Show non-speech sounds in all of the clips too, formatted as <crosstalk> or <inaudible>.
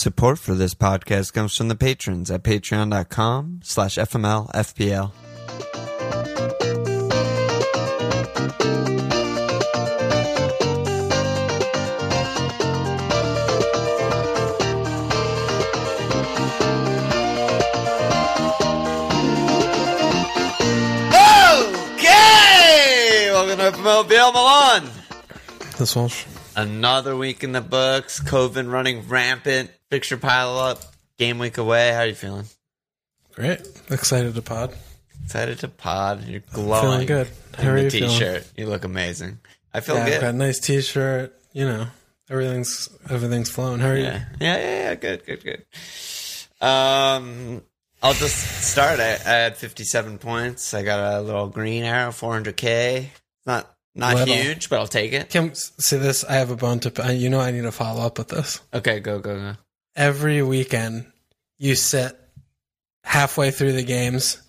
Support for this podcast comes from the patrons at patreon.com slash fmlfpl. Okay! Welcome to FMLFPL Milan. This Walsh. Another week in the books. COVID running rampant. Fixture pile up. Game week away. How are you feeling? Great. Excited to pod. Excited to pod. You're glowing. Feeling good. In How are the you t-shirt. You look amazing. I feel Yeah, I've good. got a nice t-shirt. You know, everything's everything's flowing. How are Yeah. yeah, yeah, yeah. Good, good, good. Um, I'll just start. I, I had 57 points. I got a little green arrow, 400k. Not not Little. huge, but I'll take it. Kim, see this? I have a bone to. I- You know, I need to follow up with this. Okay, go, go, go. Every weekend, you sit halfway through the games,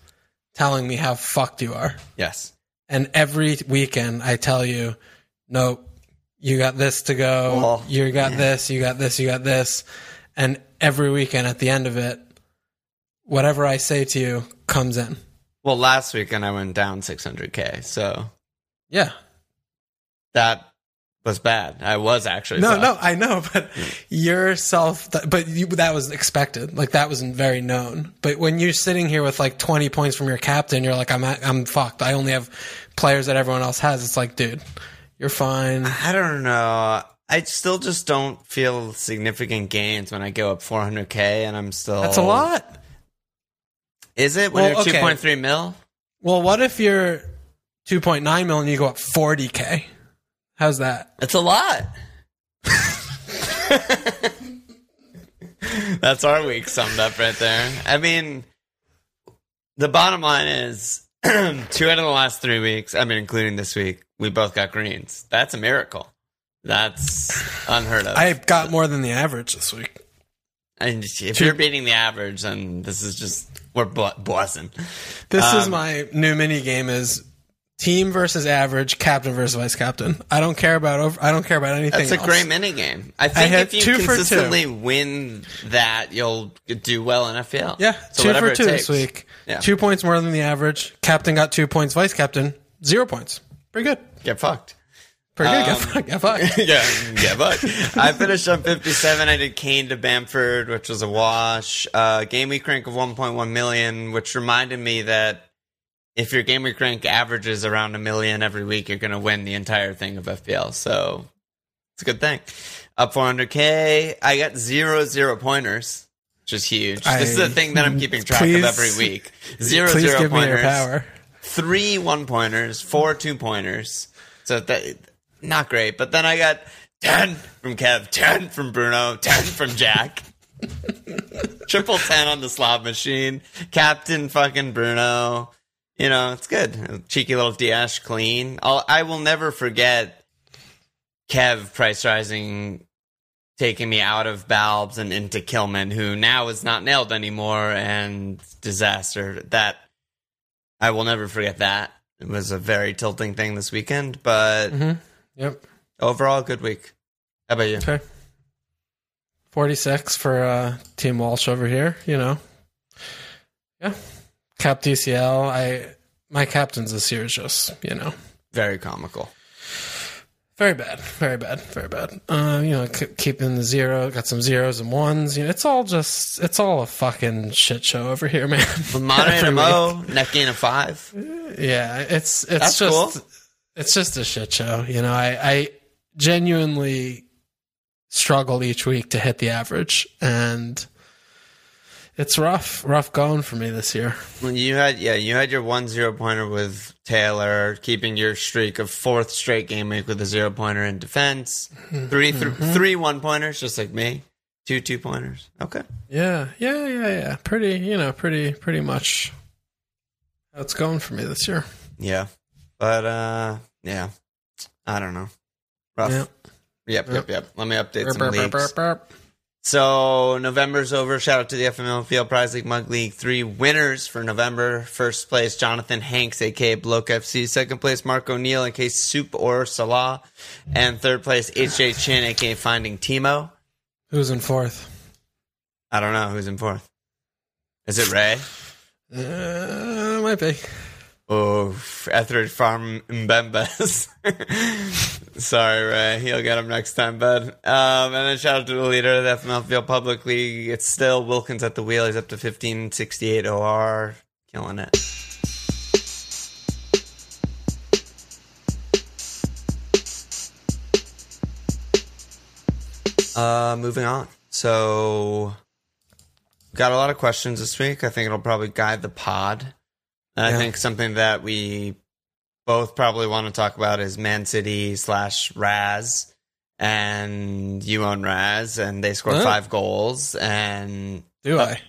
telling me how fucked you are, Yes. and every weekend I tell you, nope, you got this to go. Well, you got yeah. this. You got this. You got this, and every weekend at the end of it, whatever I say to you comes in. Well, last weekend I went down 600k, so Yeah. That was bad. I was actually No, soft. no, I know, but yourself, but you, that was expected. Like that wasn't very known. But when you're sitting here with like 20 points from your captain, you're like, I'm, I'm fucked. I only have players that everyone else has. It's like, dude, you're fine. I don't know. I still just don't feel significant gains when I go up 400k, and I'm still. That's a lot. Is it when Well, you're okay. 2.3 mil? Well, what if you're 2.9 mil and you go up 40k? How's that? It's a lot. That's our week summed up right there. I mean, the bottom line is <clears throat> two out of the last three weeks, I mean, including this week, we both got greens. That's a miracle. That's unheard of. I got more than the average this week. and if you're beating the average, then this is just, we're buzzing. This is Um, my new mini game is team versus average, captain versus vice captain. I don't care about over, I don't care about anything That's a else. great mini game. I think had if you consistently win that, you'll do well in FPL. Yeah, So two for two this week. Yeah. Two points more than the average. Captain got two points. Vice captain zero points. Pretty good. Get fucked. Pretty good. Um, Get fucked. Get fucked. <laughs> yeah, yeah, but I finished on 57. I did Kane to Bamford, which was a wash. Uh, game week rank of 1.1 million, which reminded me that if your game week rank averages around a million every week, you're going to win the entire thing of FPL. So it's a good thing. Up 400k. I got zero zero pointers, which is huge. I- this is the thing that I'm keeping track Please- of every week. Zero Please zero give me pointers your power. three one pointers, four two pointers. So that not great. But then I got ten from Kev, ten from Bruno, ten from Jack. <laughs> Triple ten on the slot machine. Captain fucking Bruno. You know, it's good. Cheeky little Dias clean. I'll, I will never forget Kev price rising taking me out of Balbs and into Kilman, who now is not nailed anymore, and disaster. That I will never forget that. It was a very tilting thing this weekend, but hmm Yep. overall, good week. How about you? Okay. 46 for uh, Team Walsh over here, you know. Yeah. Cap DCL. I my captains this year is just, you know, Very comical. very bad, very bad, very bad. Uh, you know, k- keeping the zero, got some zeros and ones. You know, it's all just, it's all a fucking shit show over here, man. <laughs> Moderator Every Mo, net gain of five. Yeah, it's it's That's just cool. it's just a shit show. You know, I I genuinely struggle each week to hit the average, and it's rough, rough going for me this year. You had yeah, you had your one zero pointer with Taylor, keeping your streak of fourth straight game week with a zero pointer in defense. Three th- three one pointers, just like me. Two two pointers. Okay. Yeah, yeah, yeah, yeah. Pretty, you know, pretty, pretty much how it's going for me this year. Yeah. But uh yeah. I don't know. Rough. Yeah. Yep, yep, yep. Let me update Burp, some burp, leagues. burp. So November's over. Shout out to the FML Field Prize League Mug League. Three winners for November. First place, Jonathan Hanks, aka Bloke FC. Second place, Mark O'Neill, aka Soup or Salah. And third place, HJ Chin, aka Finding Timo. Who's in fourth? I don't know who's in fourth. Is it Ray? Uh, might be. Oh, Etheridge Farm Mbembes. <laughs> Sorry, Ray. He'll get him next time, bud. Um, and then shout out to the leader of the FML Field Public League. It's still Wilkins at the wheel. He's up to 1568 OR. Killing it. Uh, moving on. So, got a lot of questions this week. I think it'll probably guide the pod. And I think something that we both probably want to talk about is Man City slash Raz. And you own Raz, and they scored Oh. five goals. And Do I?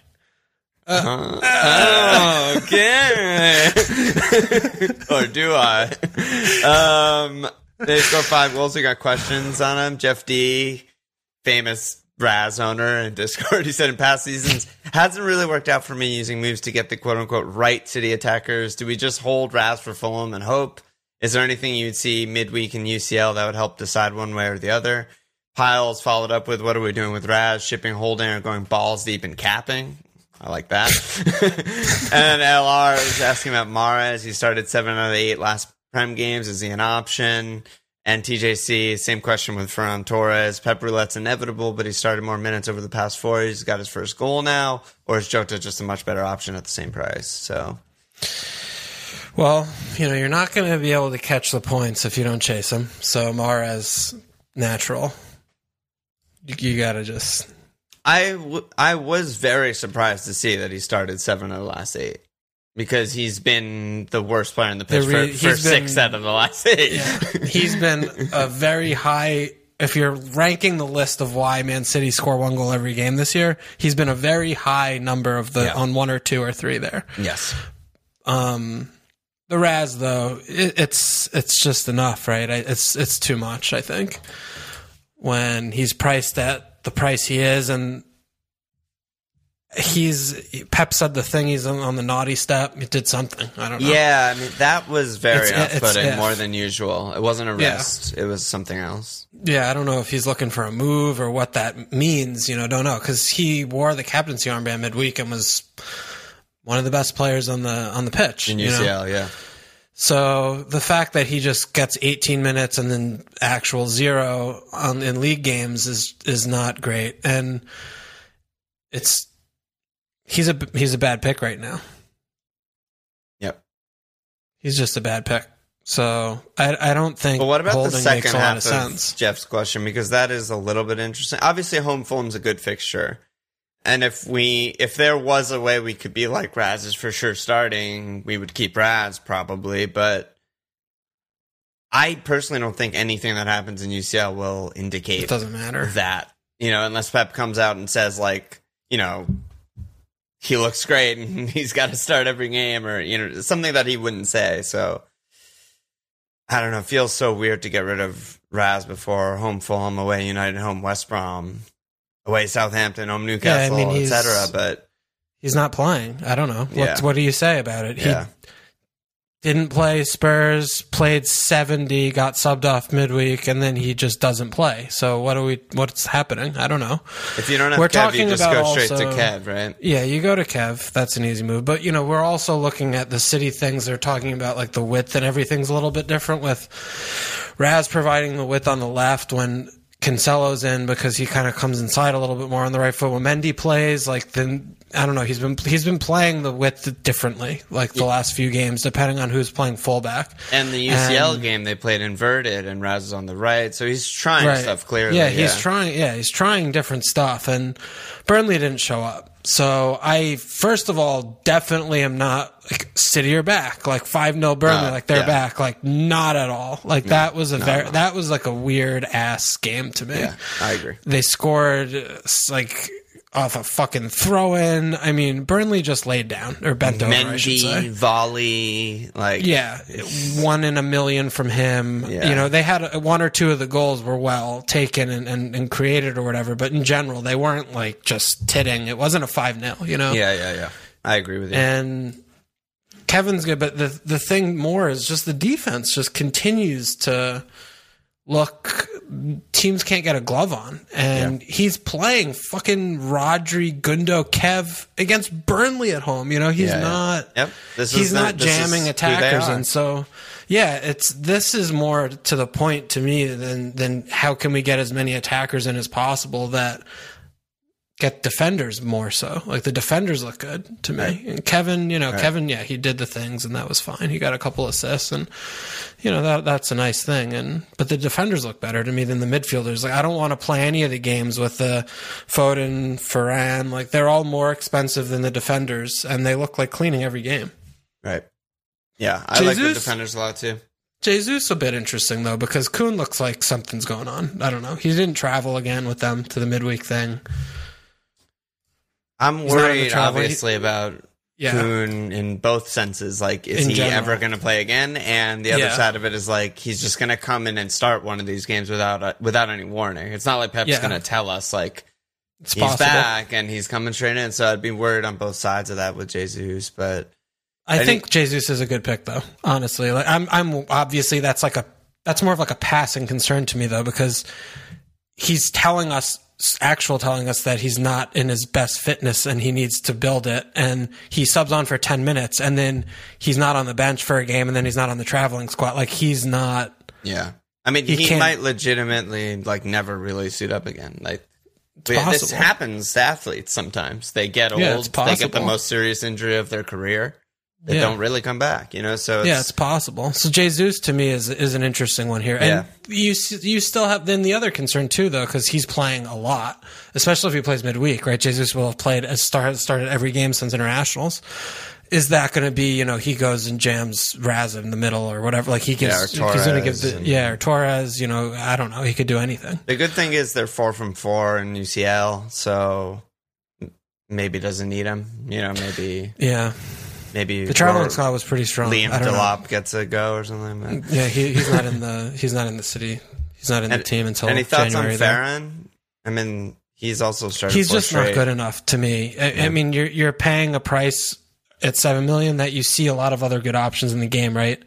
uh, oh, <laughs> okay. <laughs> or do I? Um, they scored five goals. We got questions on them. Jeff D, famous Raz owner in Discord, <laughs> he said in past seasons hasn't really worked out for me using moves to get the quote unquote right city attackers. Do we just hold Raz for Fulham and hope? Is there anything you'd see midweek in UCL that would help decide one way or the other? Piles followed up with what are we doing with Raz, shipping, holding, or going balls deep and capping? I like that. <laughs> and LR is asking about Mahrez. He started seven out of the eight last Prem games. Is he an option? And TJC, same question with Ferran Torres. Pep Roulette's inevitable, but he started more minutes over the past four. He's got his first goal now. Or is Jota just a much better option at the same price? So, Well, you know, you're not going to be able to catch the points if you don't chase them. So Mahrez, natural. You, you got to just. I, w- I was very surprised to see that he started seven of the last eight because he's been the worst player in the pitch re- for, for he's six out of the last eight. <laughs> He's been a very high. If you're ranking the list of why Man City score one goal every game this year, he's been a very high number of the Yeah. on one or two or three there. yes. Um, the Raz though, it, it's it's just enough, right? I, it's it's too much. I think when he's priced at the price he is, and he's Pep said the thing he's on, on the naughty step. He did something. I don't know. Yeah, I mean that was very It's- it's- off-putting yeah. more than usual. It wasn't a Yeah. it was something else. Yeah, I don't know if he's looking for a move or what that means. You know, don't know because he wore the captaincy armband midweek and was one of the best players on the on the pitch In you know? UCL, yeah. So the fact that he just gets 18 minutes and then actual zero on, in league games is is not great, and it's he's a he's a bad pick right now. Yep. He's just a bad pick. So I I don't think. But what about the second makes a lot half of sense. Jeff's question? Because that is a little bit interesting. Obviously, home Fulham's a good fixture, and if we if there was a way we could be like Raz is for sure starting, we would keep Raz probably. But I personally don't think anything that happens in UCL will indicate It doesn't matter. that. You know, unless Pep comes out and says like, you know, he looks great and <laughs> he's got to start every game, or you know, something that he wouldn't say. So I don't know. It feels so weird to get rid of Raz before home Fulham, away United, home West Brom, away Southampton, home Newcastle, mean, etc. But He's not playing. I don't know. What Yeah. what do you say about it? yeah, He didn't play Spurs, played 70, got subbed off midweek, and then he just doesn't play. So what are we what's happening? I don't know. if you don't have We're Kev, you talking just about go straight also- to Kev, right? Yeah, you go to Kev. That's an easy move. But, you know, we're also looking at the city things. They're talking about, like, the width and everything's a little bit different with Raz providing the width on the left when Cancelo's in because he kind of comes inside a little bit more on the right foot. When Mendy plays, like, then, I don't know, he's been, he's been playing the width differently, like, the last few games, depending on who's playing fullback. And the UCL And- game, they played inverted, and Raz is on the right, so he's trying Right. stuff clearly. Yeah, he's trying. Yeah, he's trying different stuff, and Burnley didn't show up. So I, first of all, definitely am not like City or back, like five 0 Burnley, Uh, like they're yeah. back, like not at all. Like that was a very that was like a weird ass game to me. Yeah, I agree. They scored uh, like off a fucking throw in. I mean, Burnley just laid down or bent over. I should say. Mendy, volley, like Yeah, one in a million from him. Yeah. You know, they had one or two of the goals were well taken and, and, and created or whatever, but in general, they weren't like just titting. It wasn't a 5 0, you know? yeah, yeah, yeah. I agree with you. And Kevin's good, but the, the thing more is just the defense just continues to look teams can't get a glove on. And he's playing fucking Rodri, Gundo, Kev against Burnley at home. You know, he's Yeah, yeah. not Yep. This is he's the- not this is jamming attackers and so yeah, it's this is more to the point to me than than how can we get as many attackers in as possible that get defenders more so. Like the defenders look good to me. And Kevin, you know, Kevin, yeah, he did the things and that was fine. He got a couple assists and you know, that that's a nice thing. And but the defenders look better to me than the midfielders. Like I don't want to play any of the games with the Foden, Ferran. Like they're all more expensive than the defenders and they look like cleaning every game. Right. Yeah, I like the defenders a lot too. Jesus a bit interesting though because Kun looks like something's going on. I don't know. He didn't travel again with them to the midweek thing. I'm worried, obviously, about Yeah. Kun in both senses. Like, is In he general. ever going to play again? And the other Yeah. side of it is like he's just going to come in and start one of these games without uh, without any warning. It's not like Pep's Yeah. going to tell us like It's he's possible. back and he's coming straight in. So I'd be worried on both sides of that with Jesus. But I, I think Jesus is a good pick though. Honestly, like I'm, I'm obviously that's like a that's more of like a passing concern to me though because he's telling us actual telling us that he's not in his best fitness and he needs to build it and he subs on for 10 minutes and then he's not on the bench for a game and then he's not on the traveling squad like he's not yeah, I mean, He he, might legitimately like never really suit up again. Like. this happens to athletes sometimes. They get old. Yeah, they get the most serious injury of their career. They Yeah. don't really come back, you know. So it's, Yeah, it's possible. So Jesus to me is is an interesting one here, and Yeah. you you still have then the other concern too, though, because he's playing a lot, especially if he plays midweek, right? Jesus will have played as start started every game since internationals. Is that going to be you know he goes and jams Raz in the middle or whatever? Like he gives Yeah, or he's going to give Torres the and- yeah or Torres. You know I don't know. He could do anything. The good thing is they're four from four in UCL, so maybe doesn't need him. You know, maybe Yeah, maybe the traveling squad was pretty strong. Liam don't know. Gets a go or something. But. Yeah, he, he's not in the he's not in the city. He's not in the team until Any thoughts January. on. Ferran? I mean, he's also started. he's just not good enough to me. I, I mean, you're you're paying a price at seven million that you see a lot of other good options in the game, right?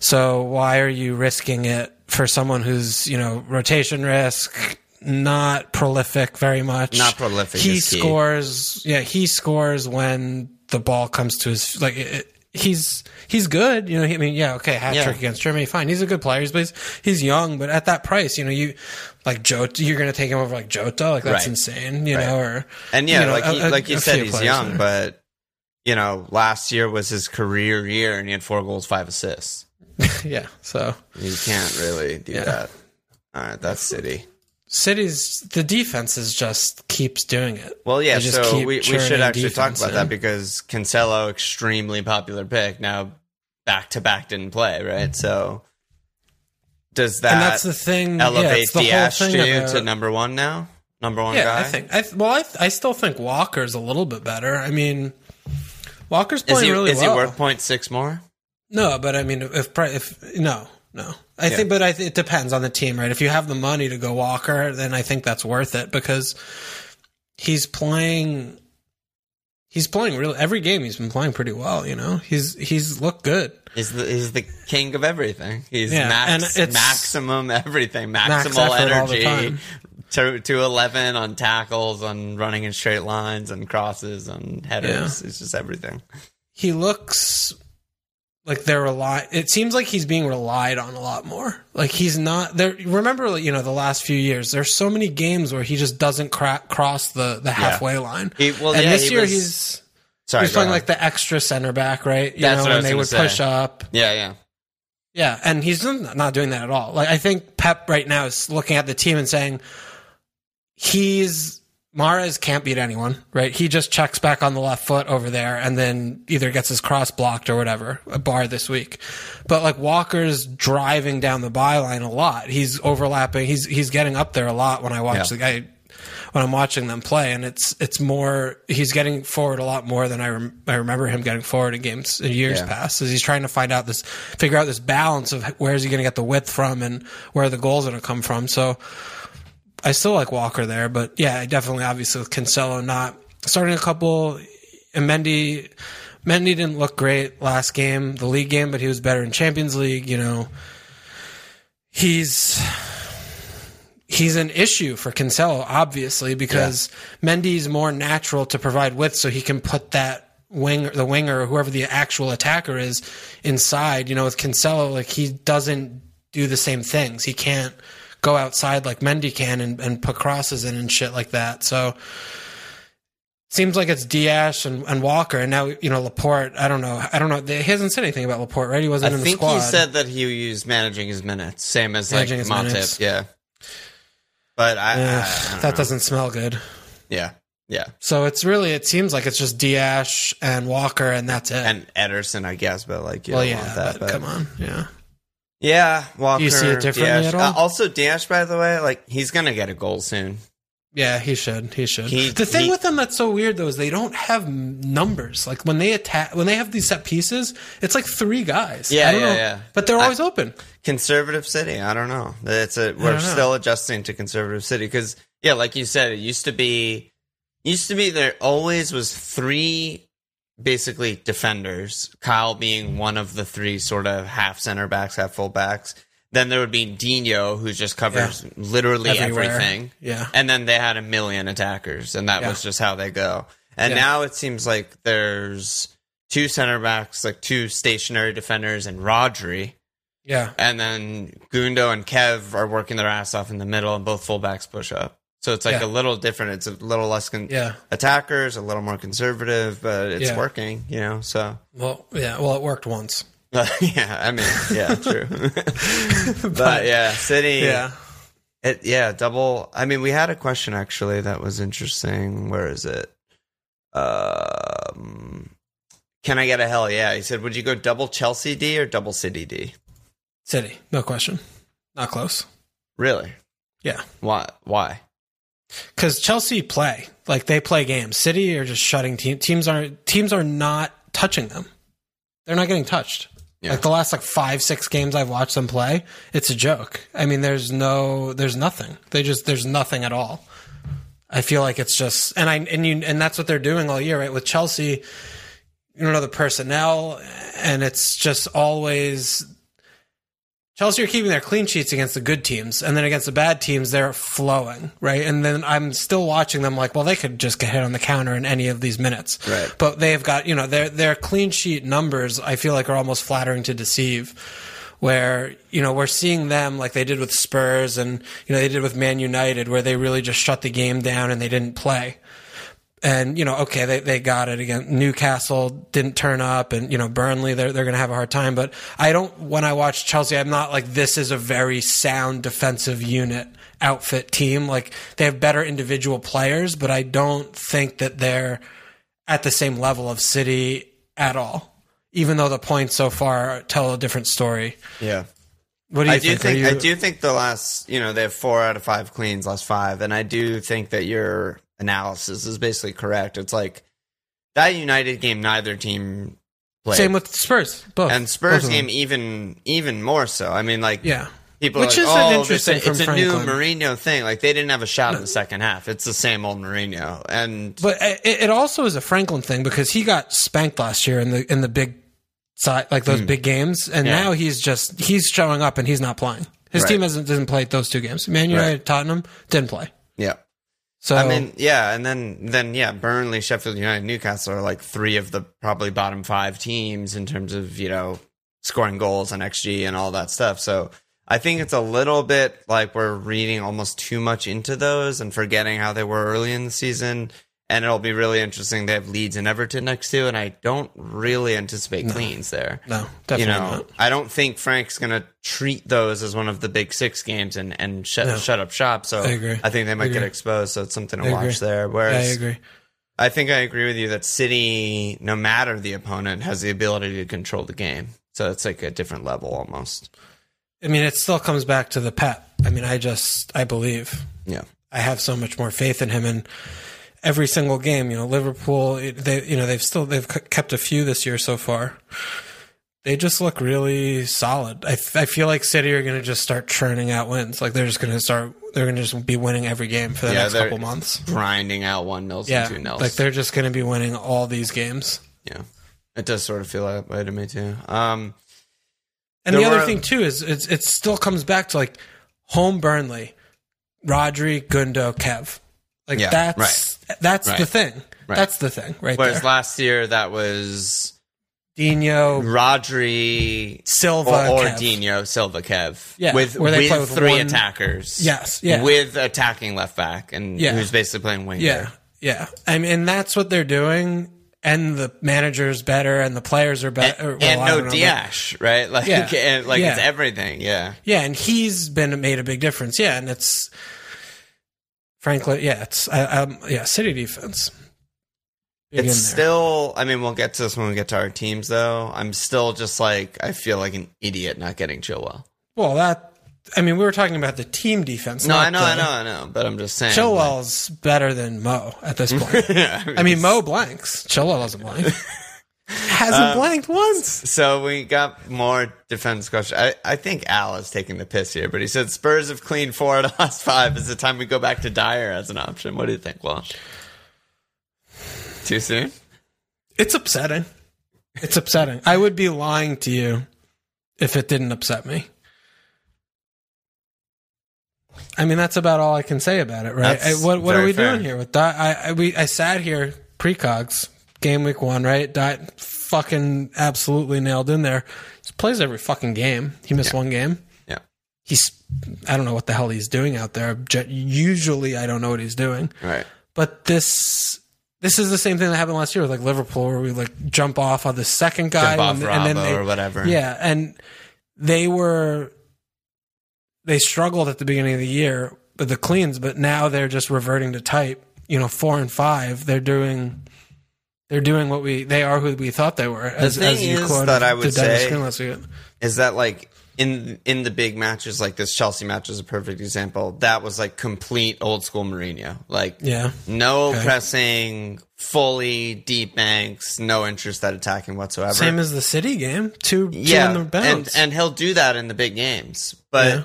So why are you risking it for someone who's you know rotation risk, not prolific very much, Not prolific He scores, yeah, he scores when the ball comes to his like. It, he's he's good, you know. I mean, yeah, okay, hat Yeah. trick against Germany, fine. He's a good player, he's but he's, young. But at that price, you know, you like Jota, you're going to take him over like Jota, like that's Right. insane, you know. Or And yeah, you know, like he, a- like you said, he's young, there. but you know, last year was his career year, and he had four goals, five assists. <laughs> yeah. So You can't really do Yeah. that. All right, that's <laughs> City. City's the defense is just keeps doing it. Well, yeah. So we, we should actually talk about in. that because Cancelo, extremely popular pick, now back to back didn't play, right? So does that and that's the thing. elevate it's the Dias thing to, about- to number one now? Number one Yeah, guy. I think. I th- well, I, th- I still think Walker's a little bit better. I mean, Walker's is playing he really is well. he worth point six more? No, but I mean, if pri- if no, no, I Yeah. think, but I th- it depends on the team, right? If you have the money to go Walker, then I think that's worth it because he's playing. He's playing really every game. He's been playing pretty well. You know, he's he's looked good. He's the he's the king of everything. He's Yeah, max, maximum everything, maximal the energy. To, to 11 on tackles, on running in straight lines, and crosses, and headers. It's just everything. He looks like they're rely. It seems like he's being relied on a lot more. Like he's not there. Remember, you know, the last few years, there's so many games where he just doesn't cra- cross the the halfway line. He- well, and yeah, this he year was- he's Sorry, he's playing ahead. like the extra center back, right? You That's know, when they would say. push up. yeah, yeah. Yeah, and he's not doing that at all. Like I think Pep right now is looking at the team and saying he's Mahrez can't beat anyone, right? He just checks back on the left foot over there and then either gets his cross blocked or whatever, a bar this week. But like Walker's driving down the byline a lot. He's overlapping. He's he's getting up there a lot when I watch Yeah. the guy when I'm watching them play, and it's it's more he's getting forward a lot more than I rem- I remember him getting forward in games in years Yeah. past. As he's trying to find out this, figure out this balance of where is he going to get the width from and where the goals going to come from. So I still like Walker there, but yeah, I definitely obviously with Cancelo not starting a couple. And Mendy, Mendy didn't look great last game, the league game, but he was better in Champions League. You know, he's he's an issue for Cancelo, obviously, because Mendy's more natural to provide width, so he can put that wing, the winger, or whoever the actual attacker is, inside. You know, with Cancelo, like he doesn't do the same things. He can't go outside like Mendy can and, and put crosses in and shit like that. So seems like it's Diaz and, and Walker, and now you know Laporte. I don't know. I don't know. He hasn't said anything about Laporte, right? He wasn't I in the squad. I think he said that he was managing his minutes, same as like Managing Matip. minutes. Yeah. But I, I- I don't that know. doesn't smell good. Yeah. Yeah. So it's really it seems like it's just Dias and Walker, and that's it. And Ederson, I guess, but like you well, don't yeah, want that. but, come on, yeah. Yeah, Walker. you see it differently Dias. at all? Uh, also, Dias, by the way, like he's gonna get a goal soon. Yeah, he should. He should. He- the thing he- with them that's so weird though is they don't have numbers. Like when they attack, when they have these set pieces, it's like three guys. Yeah, I don't yeah, know. yeah. But they're always open. Conservative city. I don't know. It's a we're still adjusting to conservative city because yeah, like you said, it used to be used to be there always was three basically defenders. Kyle being one of the three sort of half center backs, half full backs. Then there would be Dino, who just covers literally Everywhere. everything. Yeah. And then they had a million attackers, and that Yeah. was just how they go. And Yeah. now it seems like there's two center backs, like two stationary defenders, and Rodri. Yeah. And then Gundo and Kev are working their ass off in the middle, and both fullbacks push up. So it's like Yeah. a little different. It's a little less con- Yeah. attackers, a little more conservative, but it's Yeah. working, you know. So Well, yeah. Well, it worked once. <laughs> yeah, I mean, yeah, true. <laughs> but yeah, City. Yeah. It, yeah, double. I mean, we had a question actually that was interesting. Where is it? Um, can I get a hell yeah? He said, "Would you go double Chelsea D or double City D?" City, no question. Not close. Really? Yeah. Why? Why? Because Chelsea play like they play games. City are just shutting team, teams. Are teams are not touching them. They're not getting touched. Yeah. Like the last like five six games I've watched them play, it's a joke. I mean, there's no, there's nothing. They just there's nothing at all. I feel like it's just and I and you and that's what they're doing all year, right? With Chelsea, you don't know the personnel, and it's just always Chelsea are keeping their clean sheets against the good teams, and then against the bad teams, they're flowing, right? And then I'm still watching them like, well, they could just get hit on the counter in any of these minutes, Right. But they've got, you know, their their clean sheet numbers. I feel like are almost flattering to deceive. Where you know we're seeing them like they did with Spurs and you know they did with Man United, where they really just shut the game down and they didn't play and you know, okay, they, they got it again. Newcastle didn't turn up, and you know, Burnley they're they're gonna have a hard time. But I don't. When I watch Chelsea, I'm not like this is a very sound defensive unit outfit team. Like they have better individual players, but I don't think that they're at the same level of City at all. Even though the points so far tell a different story. Yeah. What do you I do think? Are think you- I do think the last you know they have four out of five cleans last five, and I do think that your analysis is basically correct. It's like that United game, neither team played, Same with Spurs. Both and Spurs them. game even even more so. I mean, like Yeah. people Which is like, an oh, interesting it's a, it's a new. Mourinho thing. Like they didn't have a shot in the second half. It's the same old Mourinho, and But it, it also is a Franklin thing because he got spanked last year in the in the big side, like those hmm. big games, and. Yeah. now he's just he's showing up and he's not playing. His Right. team hasn't didn't play those two games. Man United, Right. Tottenham didn't play. yeah. So I mean, yeah, and then then yeah, Burnley, Sheffield United, Newcastle are like three of the probably bottom five teams in terms of you know scoring goals and xG and all that stuff. So I think it's a little bit like we're reading almost too much into those and forgetting how they were early in the season. And it'll be really interesting. They have Leeds and Everton next to, and I don't really anticipate cleans there. no, You definitely know, not. I don't think Frank's going to treat those as one of the big six games and, and shut, No. shut up shop. So I agree. think they might get exposed. So it's something to I watch agree. there. Yeah, I Whereas agree. I think I agree with you that City, no matter the opponent, has the ability to control the game. So it's like a different level almost. I mean, it still comes back to the Pep. I mean, I just I believe Yeah. I have so much more faith in him and every single game, you know, Liverpool, they you know, they've still they've kept a few this year so far. They just look really solid. I feel like City are going to just start churning out wins. Like they're just going to start they're going to just be winning every game for the Yeah, next couple months. Grinding out one nils Yeah. and two nils. Like they're just going to be winning all these games. yeah. It does sort of feel that way to me too. Um, And the other were- thing too is it's it still comes back to like home Burnley, Rodri, Gundo, Kev. Like Yeah, that's that's the thing. Right. That's the thing right Whereas there. last year that was Dino, Rodri Silva, or, or Kev. Dino, Silva, Kev. Yeah, with where they with play with three one- attackers. Yes, yeah. with attacking left back and Yeah. who's basically playing winger. Yeah, yeah. I mean, and that's what they're doing. And the manager's better, and the players are better. And, and no Dias, right? Like, Yeah. <laughs> and, like it's everything. Yeah, Yeah, and he's been made a big difference. Yeah, and it's frankly, yeah, it's I, um, yeah, city defense. Big it's still. I mean, we'll get to this when we get to our teams, though. I'm still just like I feel like an idiot not getting Chilwell. well that. I mean, we were talking about the team defense. No, I know, the, I know, I know. But I'm just saying. Chilwell's better than Mo at this <laughs> point. like- I mean, Mo blanks. Chilwell doesn't blank. <laughs> Hasn't Um, blanked once. So we got more defense questions. I, I think Al is taking the piss here, but he said Spurs have cleaned four out of the last five. Is it time we go back to Dier as an option? What do you think, Walsh? Too soon? It's upsetting. It's upsetting. I would be lying to you if it didn't upset me. I mean, that's about all I can say about it, right? I- what what are we fair. doing here with that? I, I we I sat here precogs game week one, right? Di fucking absolutely nailed in there. He plays every fucking game. He missed one game. Yeah. He's I don't know what the hell he's doing out there. Usually, I don't know what he's doing. Right. But this this is the same thing that happened last year with like Liverpool, where we like jump off on the second guy, Jump off when- Robbo or whatever. Yeah, and they were they struggled at the beginning of the year with the cleans, but now they're just reverting to type. You know, four and five, they're doing. They're doing what we. They are who we thought they were. As, thing as you is quoted that I would the say- Green last week. Is that like in in the big matches like this Chelsea match is a perfect example. That was like complete old school Mourinho. Like Yeah, no Okay. pressing, fully deep banks, no interest at attacking whatsoever. same as the City game. Two, two yeah, in the and bounce. and he'll do that in the big games. But Yeah.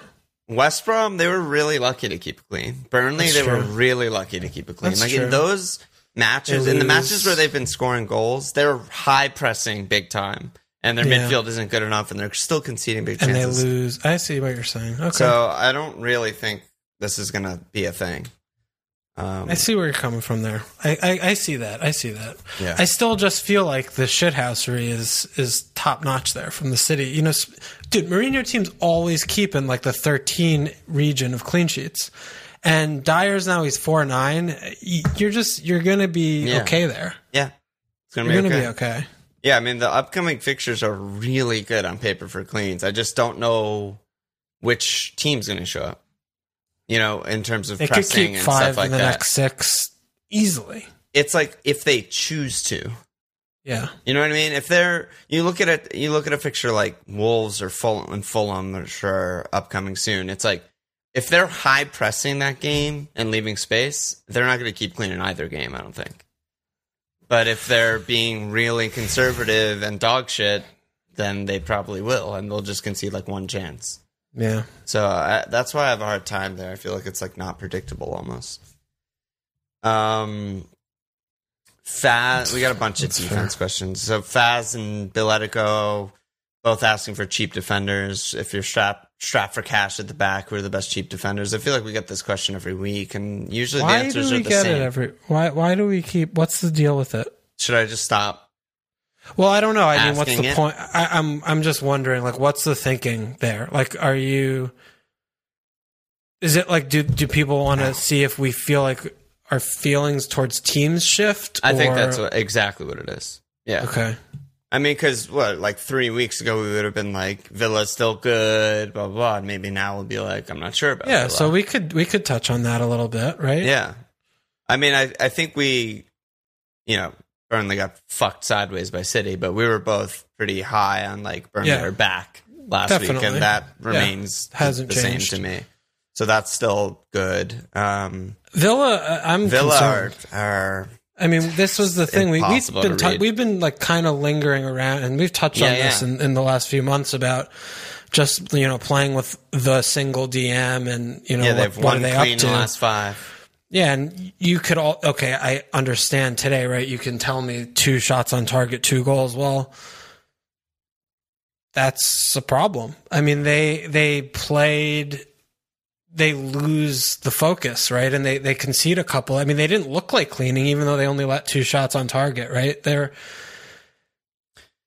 West Brom, they were really lucky to keep it clean. Burnley, That's they were really lucky to keep it clean. That's like true. in those matches, in the matches where they've been scoring goals, they're high pressing big time, and their Yeah. midfield isn't good enough, and they're still conceding big and they lose. I see what you're saying. Okay. So I don't really think this is going to be a thing. Um, I see where you're coming from there. I, I, I see that. I see that. Yeah. I still just feel like the shithousery is is top notch there from the city. You know, dude, Mourinho teams always keep in like the 13 region of clean sheets, and Dier's now he's four nine. You're just you're gonna be Yeah. okay there. yeah, it's going You're to be gonna okay. be okay. Yeah, I mean the upcoming fixtures are really good on paper for cleans. I just don't know which team's going to show up. You know, in terms of They could pressing keep and five stuff like in the that. next six easily. It's like if they choose to. Yeah. You know what I mean? If they're you look at it, you look at a fixture like Wolves or Fulham and Fulham, are upcoming soon. It's like if they're high pressing that game and leaving space, they're not going to keep clean in either game. I don't think. But if they're being really conservative and dog shit, then they probably will, and they'll just concede like one chance. Yeah. So I, that's why I have a hard time there. I feel like it's like not predictable almost. Um, Faz, we got a bunch of defense questions. So Faz and Billetico both asking for cheap defenders. If you're strapped strapped for cash at the back, who are the best cheap defenders? I feel like we get this question every week, and usually the Why answers do we are the get same. it every? Why why do we keep? What's the deal with it? Should I just stop? Well, I don't know. I mean, what's the it? point? I, I'm I'm just wondering, like, what's the thinking there? Like, are you? Is it like do do people want to <sighs> see if we feel like our feelings towards teams shift? I think that's what, exactly what it is. Yeah. okay. I mean, because what, like three weeks ago, we would have been like, Villa's still good, blah, blah, blah. And maybe now we'll be like, I'm not sure about Yeah, Villa. so we could we could touch on that a little bit, right? Yeah. I mean, I, I think we, you know, Burnley got fucked sideways by City, but we were both pretty high on like Burnley Yeah. are back last week, and that remains Hasn't the changed. same to me. So that's still good. Um, Villa, uh, I'm Villa are, are I mean, this was the thing. We, we've been ta- we've been like kind of lingering around, and we've touched Yeah, on this yeah. in, in the last few months about just you know playing with the single DM and you know yeah, what, they've what are they up to? the last five. Yeah, and you could all okay. I understand today, right? You can tell me two shots on target, two goals. Well, that's a problem. I mean they they played they lose the focus, right? And they they concede a couple. I mean, they didn't look like cleaning, even though they only let two shots on target, right? There,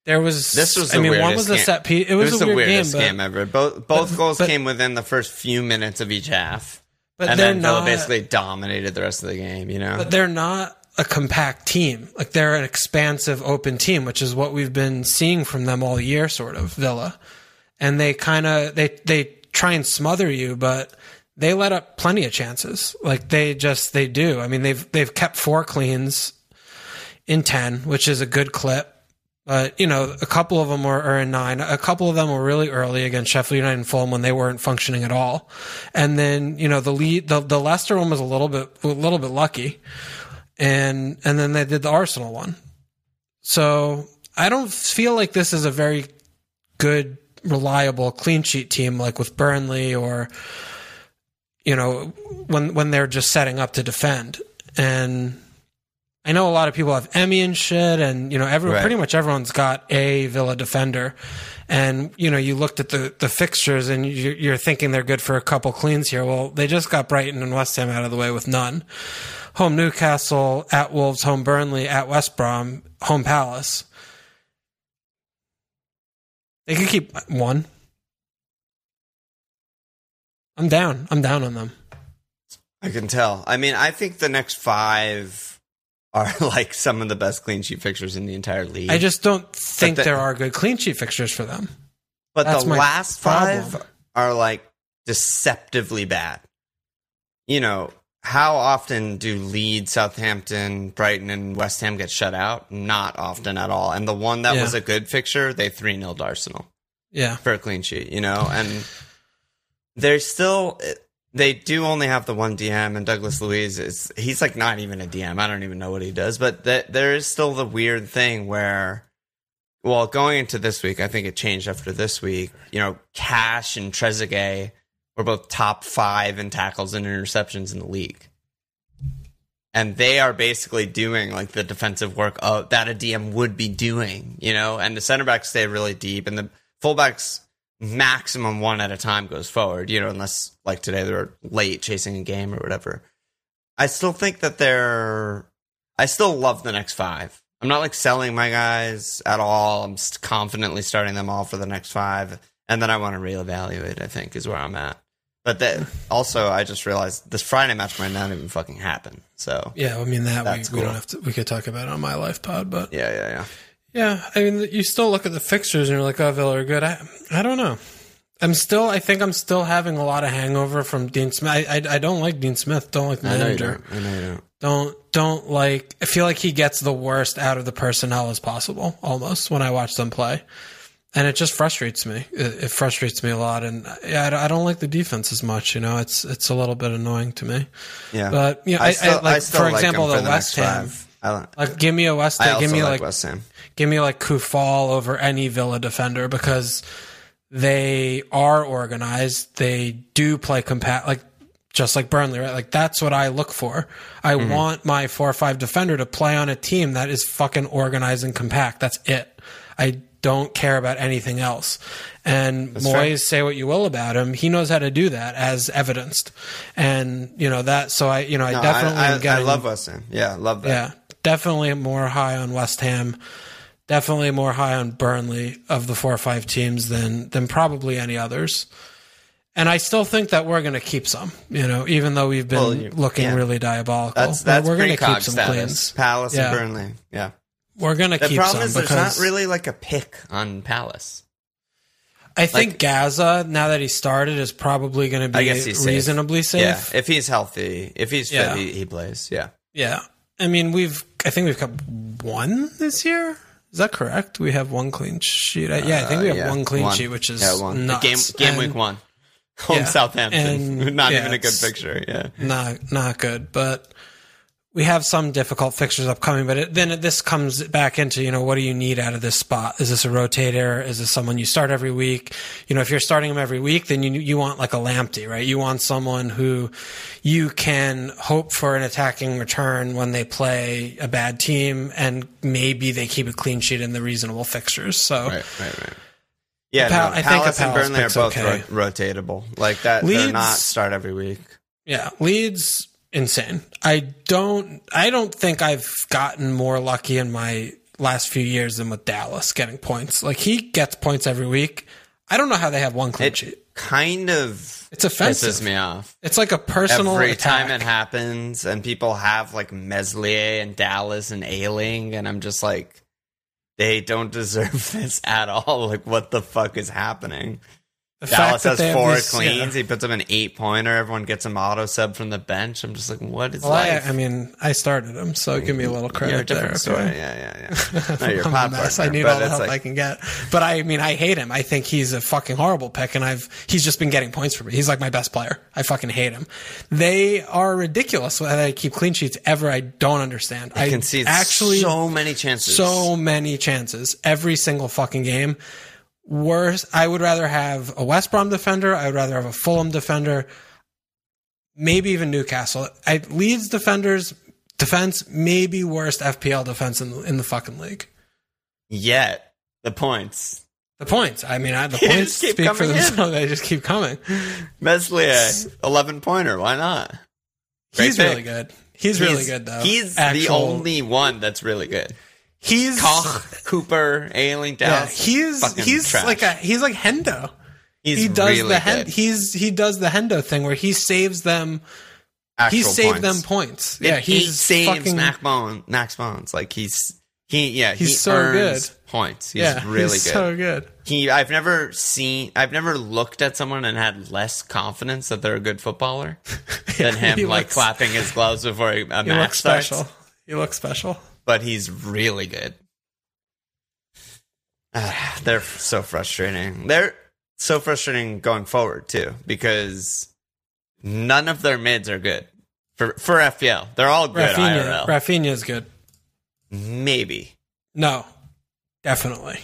there was This was I mean, one was a set piece. It It was, was a the weird game, weirdest but, game, ever. Both both goals but- came within the first few minutes of each half, but and then Villa basically dominated the rest of the game. You know, but they're not a compact team. Like they're an expansive, open team, which is what we've been seeing from them all year, sort of Villa. And they kind of they they try and smother you, but they let up plenty of chances. Like they just they do. I mean they've they've kept four cleans in ten, which is a good clip. But you know, a couple of them were are in nine. A couple of them were really early against Sheffield United and Fulham when they weren't functioning at all. And then you know the lead, the the Leicester one was a little bit a little bit lucky, and and then they did the Arsenal one. So I don't feel like this is a very good, reliable clean sheet team like with Burnley or you know when when they're just setting up to defend. And I know a lot of people have Emmy and shit, and you know every Right. pretty much everyone's got a Villa defender. And you know you looked at the the fixtures and you're, you're thinking they're good for a couple cleans here. Well, they just got Brighton and West Ham out of the way with none. Home Newcastle, at Wolves, home Burnley, at West Brom, home Palace. They could keep one. I'm down. I'm down on them. I can tell. I mean, I think the next five are <laughs> like some of the best clean sheet fixtures in the entire league. I just don't think the- there are good clean sheet fixtures for them. but that's the last five problem. are like deceptively bad. You know, how often do Leeds, Southampton, Brighton, and West Ham get shut out? Not often at all. And the one that Yeah. was a good fixture, they 3 0 Arsenal. Yeah. for a clean sheet, you know, and they're still they do only have the one DM, and Douglas Luiz is he's like not even a DM. I don't even know what he does, but th- there is still the weird thing where, well, going into this week, I think it changed after this week. You know, Cash and Trezeguet were both top five in tackles and interceptions in the league. And they are basically doing like the defensive work of, that a DM would be doing, you know, and the center backs stay really deep and the fullbacks maximum one at a time goes forward, you know, unless like today they're late chasing a game or whatever. I still think that they're, I still love the next five. I'm not like selling my guys at all. I'm confidently starting them all for the next five. And then I want to reevaluate, I think, is where I'm at. But that also, I just realized this Friday match might not even fucking happen. So, Yeah. I mean, that we, That's we don't have to, we could talk about it on my life pod, but yeah, yeah, yeah. Yeah. I mean, you still look at the fixtures and you're like, oh, Villa are good. I, I don't know. I'm still, I think I'm still having a lot of hangover from Dean Smith. I, I, I don't like Dean Smith. Don't like the I know you manager. don't. I know you don't. don't don't like I feel like he gets the worst out of the personnel as possible almost when I watch them play. And it just frustrates me. It, it frustrates me a lot, and yeah, I, I don't like the defense as much. You know, it's it's a little bit annoying to me. Yeah. But you know, I, I, still- like still for example, for the West next Ham. five. I, li- Like, give me a West I Ham. also Give me like, like West Ham. give me like Coufal over any Villa defender because they are organized. They do play compact, like just like Burnley, right? Like that's what I look for. I Mm-hmm. want my four or five defender to play on a team that is fucking organized and compact. That's it. I don't care about anything else. And fair. Moyes, say what you will about him, he knows how to do that, as evidenced. And you know that. So I, you know, I No, definitely I, I, I love West Ham. Yeah, love that. yeah, definitely more high on West Ham. Definitely more high on Burnley of the four or five teams than than probably any others. And I still think that we're going to keep some, you know, even though we've been Well, you- looking yeah. really diabolical. That's that's we're going to keep some status. cleans. Palace Yeah. and Burnley. Yeah. We're going to keep some. The problem is there's not really like a pick on Palace. I think like- Gaza, now that he started, is probably going to be. I guess he's safe. reasonably safe. Yeah, if he's healthy, if he's fit, Yeah. he, he plays. Yeah. Yeah. I mean, we've, I think we've got one this year. Is that correct? We have one clean sheet. I, yeah, I think we have Uh, yeah, one clean one. sheet, which is yeah, one. nuts. Game game And week one. <laughs> Home Yeah, Southampton. and- <laughs> not yeah, even a good it's- picture. Yeah. Not, not good, but we have some difficult fixtures upcoming. But it, then this comes back into, you know, what do you need out of this spot? Is this a rotator? Is this someone you start every week? You know, if you're starting them every week, then you, you want like a Lamptey, right? You want someone who you can hope for an attacking return when they play a bad team and maybe they keep a clean sheet in the reasonable fixtures. So, Right, right, right. Yeah, Pal- no, I think a Palace and Burnley are both okay. ro- rotatable. Like that, they're not start every week. Yeah, Leeds insane. I don't I don't think I've gotten more lucky in my last few years than with Dallas getting points. Like he gets points every week. I don't know how they have one clean It sheet. kind of It's offensive. pisses me off. It's like a personal Every attack. time it happens, and people have like Meslier and Dallas and Ayling, and I'm just like, they don't <laughs> deserve this at all. Like, what the fuck is happening? The Dallas has four these- cleans. yeah. He puts them an eight pointer. Everyone gets him auto sub from the bench. I'm just like, what is Well, I, life? I mean, I started him, so give me a little You're a credit there. story. okay? Yeah, yeah, yeah. <laughs> No, you're a mess. I need all the help like- I can get. But I mean, I hate him. I think he's a fucking horrible pick, and I've he's just been getting points for me. He's like my best player. I fucking hate him. They are ridiculous that they keep clean sheets ever. I don't understand. I can see actually so many chances. so many chances every single fucking game. Worse, I would rather have a West Brom defender. I would rather have a Fulham defender. Maybe even Newcastle. I Leeds defenders defense maybe worst FPL defense in the, in the fucking league. Yet the points. The points. I mean, I, the <laughs> points speak for themselves. <laughs> They just keep coming. Meslier, eleven pointer. Why not? Great He's pick. really good. He's, really good though. He's the only one that's really good. He's Koch, Cooper, Ayling, yeah. Dallas. He's he's trash. like a he's like Hendo. He's he does really the hen, he's he does the Hendo thing where he saves them. Actual he saved points. them points. Yeah, he he's saves fucking. Max Bones. Max Bones. Like he's he yeah he He's so earns good. points. He's yeah, really he's good. so good. he I've never seen I've never looked at someone and had less confidence that they're a good footballer <laughs> than him like looks- clapping his gloves before a He match looks starts. special. He looks special. But he's really good. Ah, <sighs> they're so frustrating. They're so frustrating going forward too because none of their mids are good for for FPL. They're all good Rafinha, IRL. Rafinha is good. Maybe. No, definitely.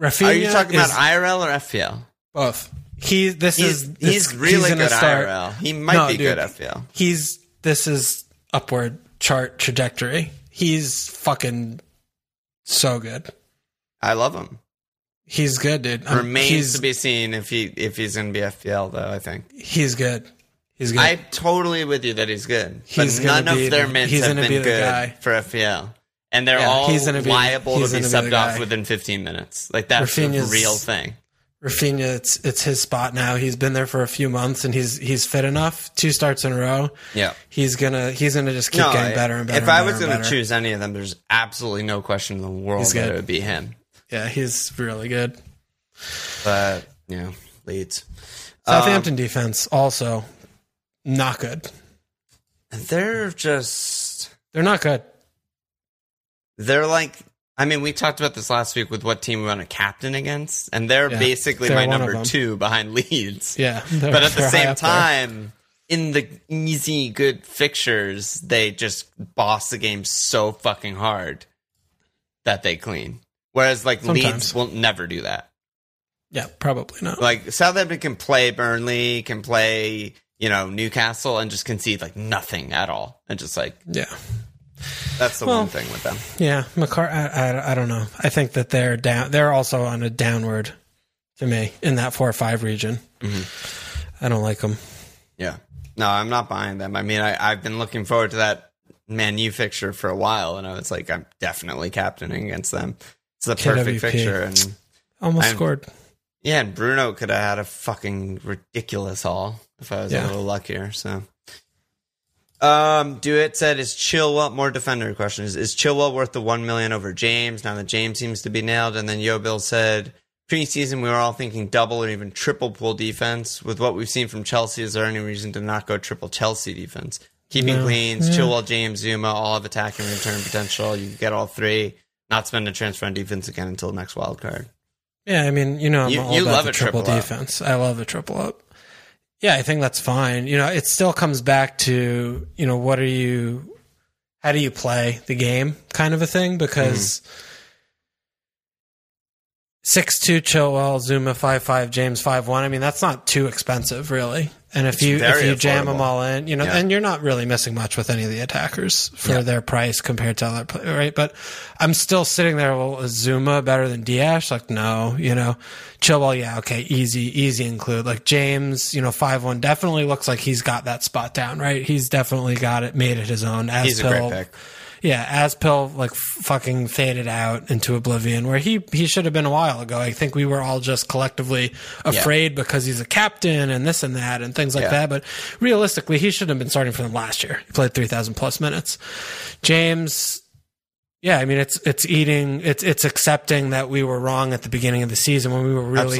Rafinha Are you talking about IRL or FPL? both? He this He's, is this, he's really gonna good start- IRL. He might No, be dude. good FPL. He's this is upward chart trajectory. He's fucking so good. I love him. He's good, dude. Um, Remains to be seen if he if he's to be FPL though. I think He's good. He's good. I'm totally with you that he's good, He's but gonna none be of their the- he's have been be good guy. for FPL, and they're Yeah, all he's gonna be- liable he's to be gonna be subbed off within 15 minutes. Like that's a Rafinha's- real thing. Rafinha, it's it's his spot now. He's been there for a few months and he's he's fit enough. Two starts in a row. Yeah. He's gonna he's gonna just keep No, getting better and better. If I was and going to better. choose any of them, there's absolutely no question in the world that it would be him. yeah, he's really good. But yeah, know, Leeds. Um, Southampton defense also not good. They're just They're not good. they're like I mean, we talked about this last week with what team we want to captain against, and they're Yeah, basically they're my number two behind <laughs> Leeds. Yeah, but at the same time, in the easy, good fixtures, they just boss the game so fucking hard that they clean. Whereas, like Leeds will never do that. yeah, probably not. Like Southampton can play Burnley, can play you know Newcastle, and just concede like nothing at all, and just like yeah, that's the Well, one thing with them. yeah. McCar- I, I I don't know. I think that they're down. They're also on a downward to me in that four or five region. Mm-hmm. I don't like them. Yeah. No, I'm not buying them. I mean, I, I've been looking forward to that Man U fixture for a while, and I was like, I'm definitely captaining against them. It's the perfect fixture, and Almost I'm- scored. yeah, and Bruno could have had a fucking ridiculous haul if I was a little luckier. So, um, do it said is Chilwell more defender question is is Chilwell worth the one million over James now that James seems to be nailed? And then Yo Bill said preseason we were all thinking double or even triple pool defense. With what we've seen from Chelsea, is there any reason to not go triple Chelsea defense? Keeping No. cleans, Yeah. Chilwell, James, Zouma, all have attacking return potential. You get all three. Not spend a transfer on defense again until next wild card. Yeah, I mean, you know, I'm You- all you about love the a triple, triple defense. I love a triple up. Yeah, I think that's fine. You know, it still comes back to you know what are you, how do you play the game, kind of a thing. Because six two Chilwell, Zouma five five, James five one. I mean, that's not too expensive, really. And if you if you jam them all in, you know, Yeah. and you're not really missing much with any of the attackers for Yeah. their price compared to other, pla- right? But I'm still sitting there. Well, is Zouma better than Dias? Like, no, you know, Chilwell, yeah, okay, easy, easy include. Like James, you know, five one definitely looks like he's got that spot down, right? He's definitely got it, made it his own. As He's a great pick. Yeah, Azpi like f- fucking faded out into oblivion where he he should have been a while ago. I think we were all just collectively afraid because he's a captain and this and that and things like Yeah. that. But realistically, he should have been starting for them last year. He played three thousand plus minutes. James. Yeah, I mean it's it's eating it's it's accepting that we were wrong at the beginning of the season when we were really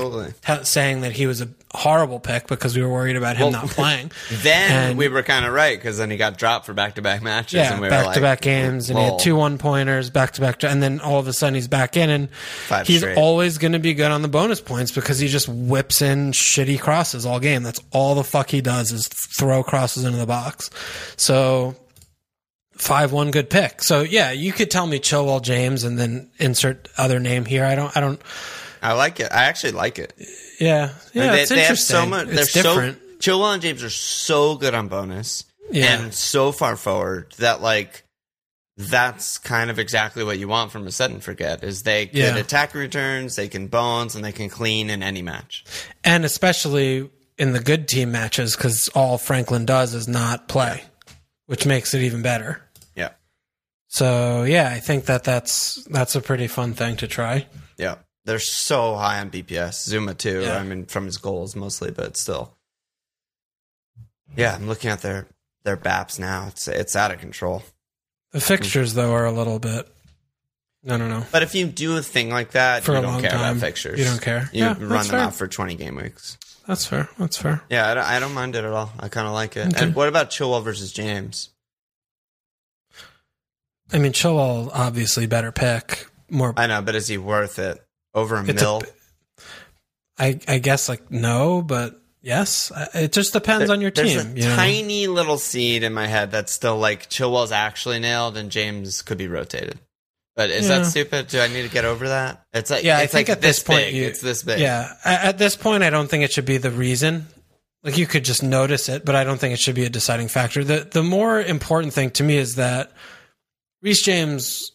saying that he was a horrible pick because we were worried about him Well, not playing. <laughs> Then And- we were kind of right because then he got dropped for back to back matches. Yeah, and we back to back games, and he had two one pointers back to back, and then all of a sudden he's back in, and Five he's straight. always going to be good on the bonus points because he just whips in shitty crosses all game. That's all the fuck he does is throw crosses into the box. So five one good pick. So yeah, you could tell me Chilwell James and then insert other name here. I don't. I don't. I like it. I actually like it. Yeah, yeah. they, it's they have so much. They're different. so. Chilwell and James are so good on bonus Yeah. and so far forward that like that's kind of exactly what you want from a set and forget is they can Yeah. attack returns, they can bones, and they can clean in any match. and especially in the good team matches because all Franklin does is not play, which makes it even better. Yeah, So yeah, I think that that's that's a pretty fun thing to try. yeah. They're so high on BPS. Zouma too. Yeah. I mean, from his goals mostly, but still. Yeah, I'm looking at their their BAPs now. It's it's out of control. The fixtures though are a little bit. I don't know. But if you do a thing like that, For you a don't long care time, about fixtures. you don't care. You Yeah, run them fair. out for 20 game weeks. That's fair. That's fair. Yeah, I don't, I don't mind it at all. I kind of like it. Okay. And what about Chilwell versus James? I mean, Chilwell obviously better pick. More, I know, but is he worth it over a It's a- mill? I I guess like no, but yes. It just depends on your There's team. a you know? tiny little seed in my head that's still like Chilwell's actually nailed and James could be rotated. But is Yeah. that stupid? Do I need to get over that? It's like Yeah, I think like at this point big. you- it's this big. Yeah, at this point, I don't think it should be the reason. Like you could just notice it, but I don't think it should be a deciding factor. The the more important thing to me is that Reece James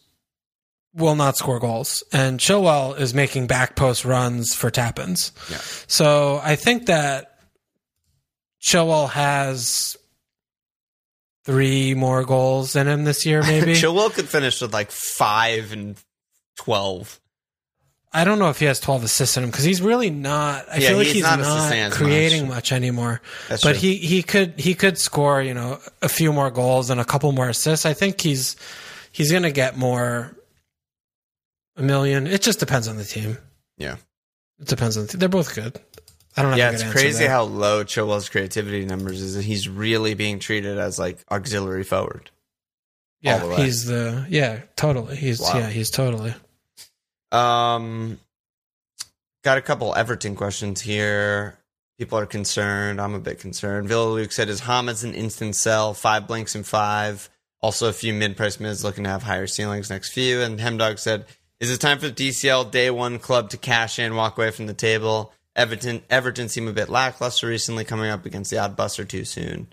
will not score goals, and Chilwell is making back post runs for tap-ins. Yeah. So I think that Chilwell has three more goals in him this year, maybe. <laughs> Chilwell could finish with like five and twelve. I don't know if he has 12 assists in him because he's really not. I Yeah, feel like he's he's, not not, creating much. much, anymore. That's but true. he he could he could score you know a few more goals and a couple more assists. I think he's he's gonna get more a million. It just depends on the team. Yeah. It depends on the team. They're both good. I don't have Yeah, it's crazy how low Chilwell's creativity numbers is. and He's really being treated as like auxiliary forward. yeah the he's the yeah totally he's Wow. yeah he's totally Um, got a couple Everton questions here. People are concerned. I'm a bit concerned. Villa Luke said, "Is Hamas an instant sell? Five blanks and five. Also, a few mid-price mids looking to have higher ceilings next few." And Hemdog said, "Is it time for the DCL day one club to cash in, walk away from the table? Everton Everton seem a bit lackluster recently, coming up against the odd buster too soon."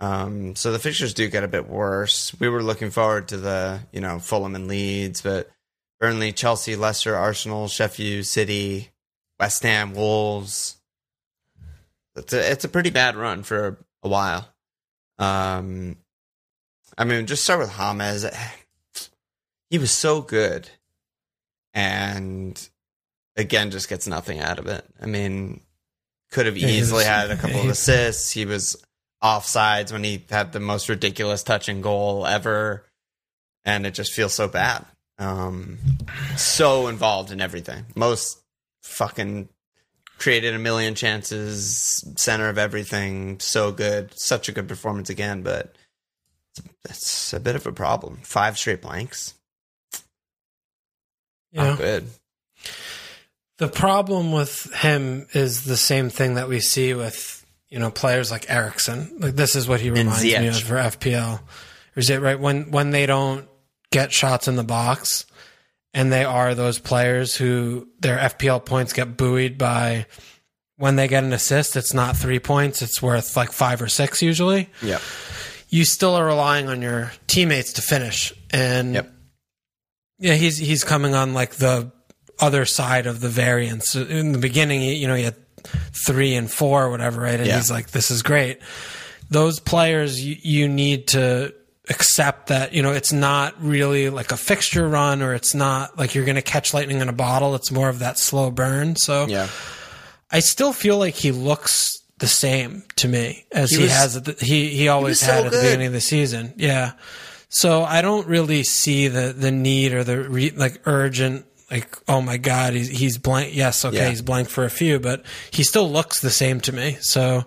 Um, so the fixtures do get a bit worse. We were looking forward to the you know Fulham and Leeds, but Burnley, Chelsea, Leicester, Arsenal, Sheffield City, West Ham, Wolves. It's a it's a pretty bad run for a while. Um, I mean, just start with James. He was so good, and again, just gets nothing out of it. I mean, could have easily had a <laughs> couple of assists. He was offsides when he had the most ridiculous touching goal ever, and it just feels so bad. Um, so involved in everything. Most fucking created a million chances, center of everything. So good, such a good performance again, but it's, it's a bit of a problem. Five straight blanks, yeah. not good. The problem with him is the same thing that we see with you know players like Eriksen. Like this is what he reminds me of for FPL. Or is it right when when they don't get shots in the box, and they are those players who their FPL points get buoyed by when they get an assist, it's not three points; it's worth like five or six usually. Yeah. You still are relying on your teammates to finish, and Yep. yeah, he's he's coming on like the other side of the variance. In the beginning, you you know, he had three and four or whatever, right? And Yeah. he's like, "This is great." Those players, you, you need to accept that you know it's not really like a fixture run, or it's not like you're going to catch lightning in a bottle. It's more of that slow burn. So Yeah. I still feel like he looks the same to me as he, was- has at the, he he always so had at the beginning of the season. Yeah. So I don't really see the the need or the re, like urgent like oh my god he's he's blank. Yes, okay, Yeah. he's blank for a few, but he still looks the same to me. So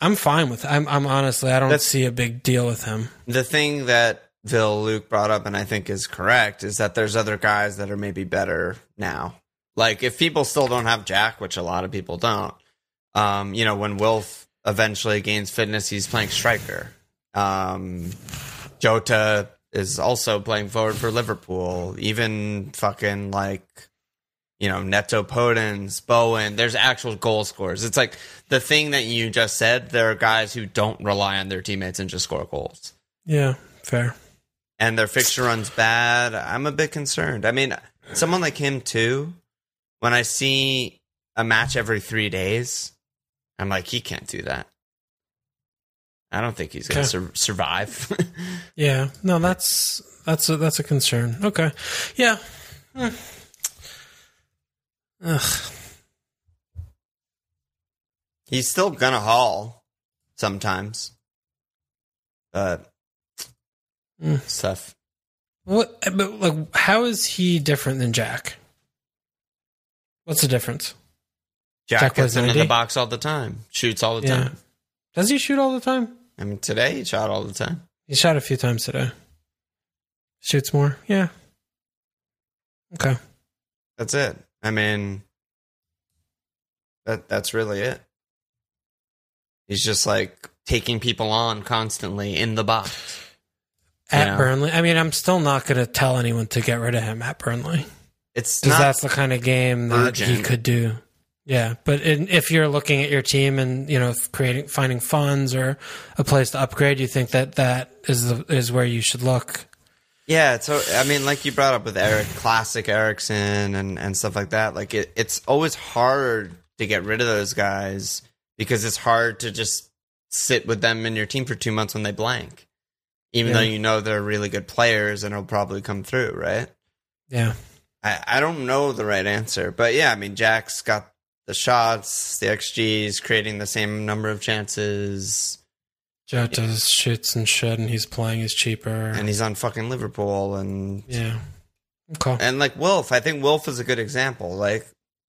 I'm fine with. I'm I'm honestly I don't That's- see a big deal with him. The thing that Phil Luke brought up, and I think is correct, is that there's other guys that are maybe better now. Like if people still don't have Jack, which a lot of people don't, um, you know, when Wilf eventually gains fitness, he's playing striker. Um, Jota is also playing forward for Liverpool. Even fucking like, you know, Neto Podence, Bowen. There's actual goal scorers. It's like the thing that you just said. There are guys who don't rely on their teammates and just score goals Yeah, fair. and their fixture runs bad, I'm a bit concerned. I mean, someone like him too. When I see a match every three days, I'm like, he can't do that. I don't think he's going to Okay. sur- survive. <laughs> Yeah, no, that's that's a that's a concern. Okay, yeah. Hmm. Ugh. he's still gonna haul sometimes, but Mm. it's tough. What? But like, how is he different than Jack? What's the difference? Jack, Jack gets plays into the box all the time, shoots all the Yeah. time. Does he shoot all the time? I mean, today he shot all the time. He shot a few times today. Shoots more. Yeah. Okay. That's it. I mean, that that's really it. He's just like taking people on constantly in the box. At Yeah. Burnley, I mean, I'm still not going to tell anyone to get rid of him at Burnley It's because that's the kind of game that he could do. Yeah, but in, if you're looking at your team and you know creating finding funds or a place to upgrade, you think that that is the, is where you should look. yeah, so- I mean, like you brought up with Eric, classic Eriksen and and stuff like that. Like it, it's always hard to get rid of those guys because it's hard to just sit with them in your team for two months when they blank, even though you know they're really good players and it'll probably come through, right? Yeah, I, I don't know the right answer, but yeah, I mean, Jack's got the shots, the XGs, creating the same number of chances, Joe does shits and shit, and he's playing is cheaper. and he's on fucking Liverpool, and yeah, okay. and like Wolf, I think Wolf is a good example. Like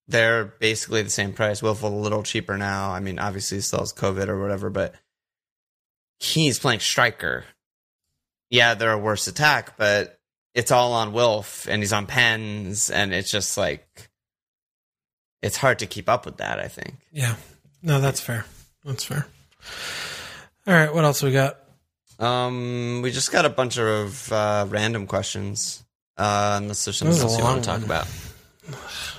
they're basically the same price. Wolf a little cheaper now. I mean, obviously he still has COVID or whatever, but he's playing striker. Yeah, they're a worse attack, but it's all on Wilf, and he's on pens, and it's just like it's hard to keep up with that. I think. Yeah, no, that's fair. That's fair. All right, what else we got? Um, we just got a bunch of uh, random questions. Uh, unless there's something This is a else you want to talk one. about.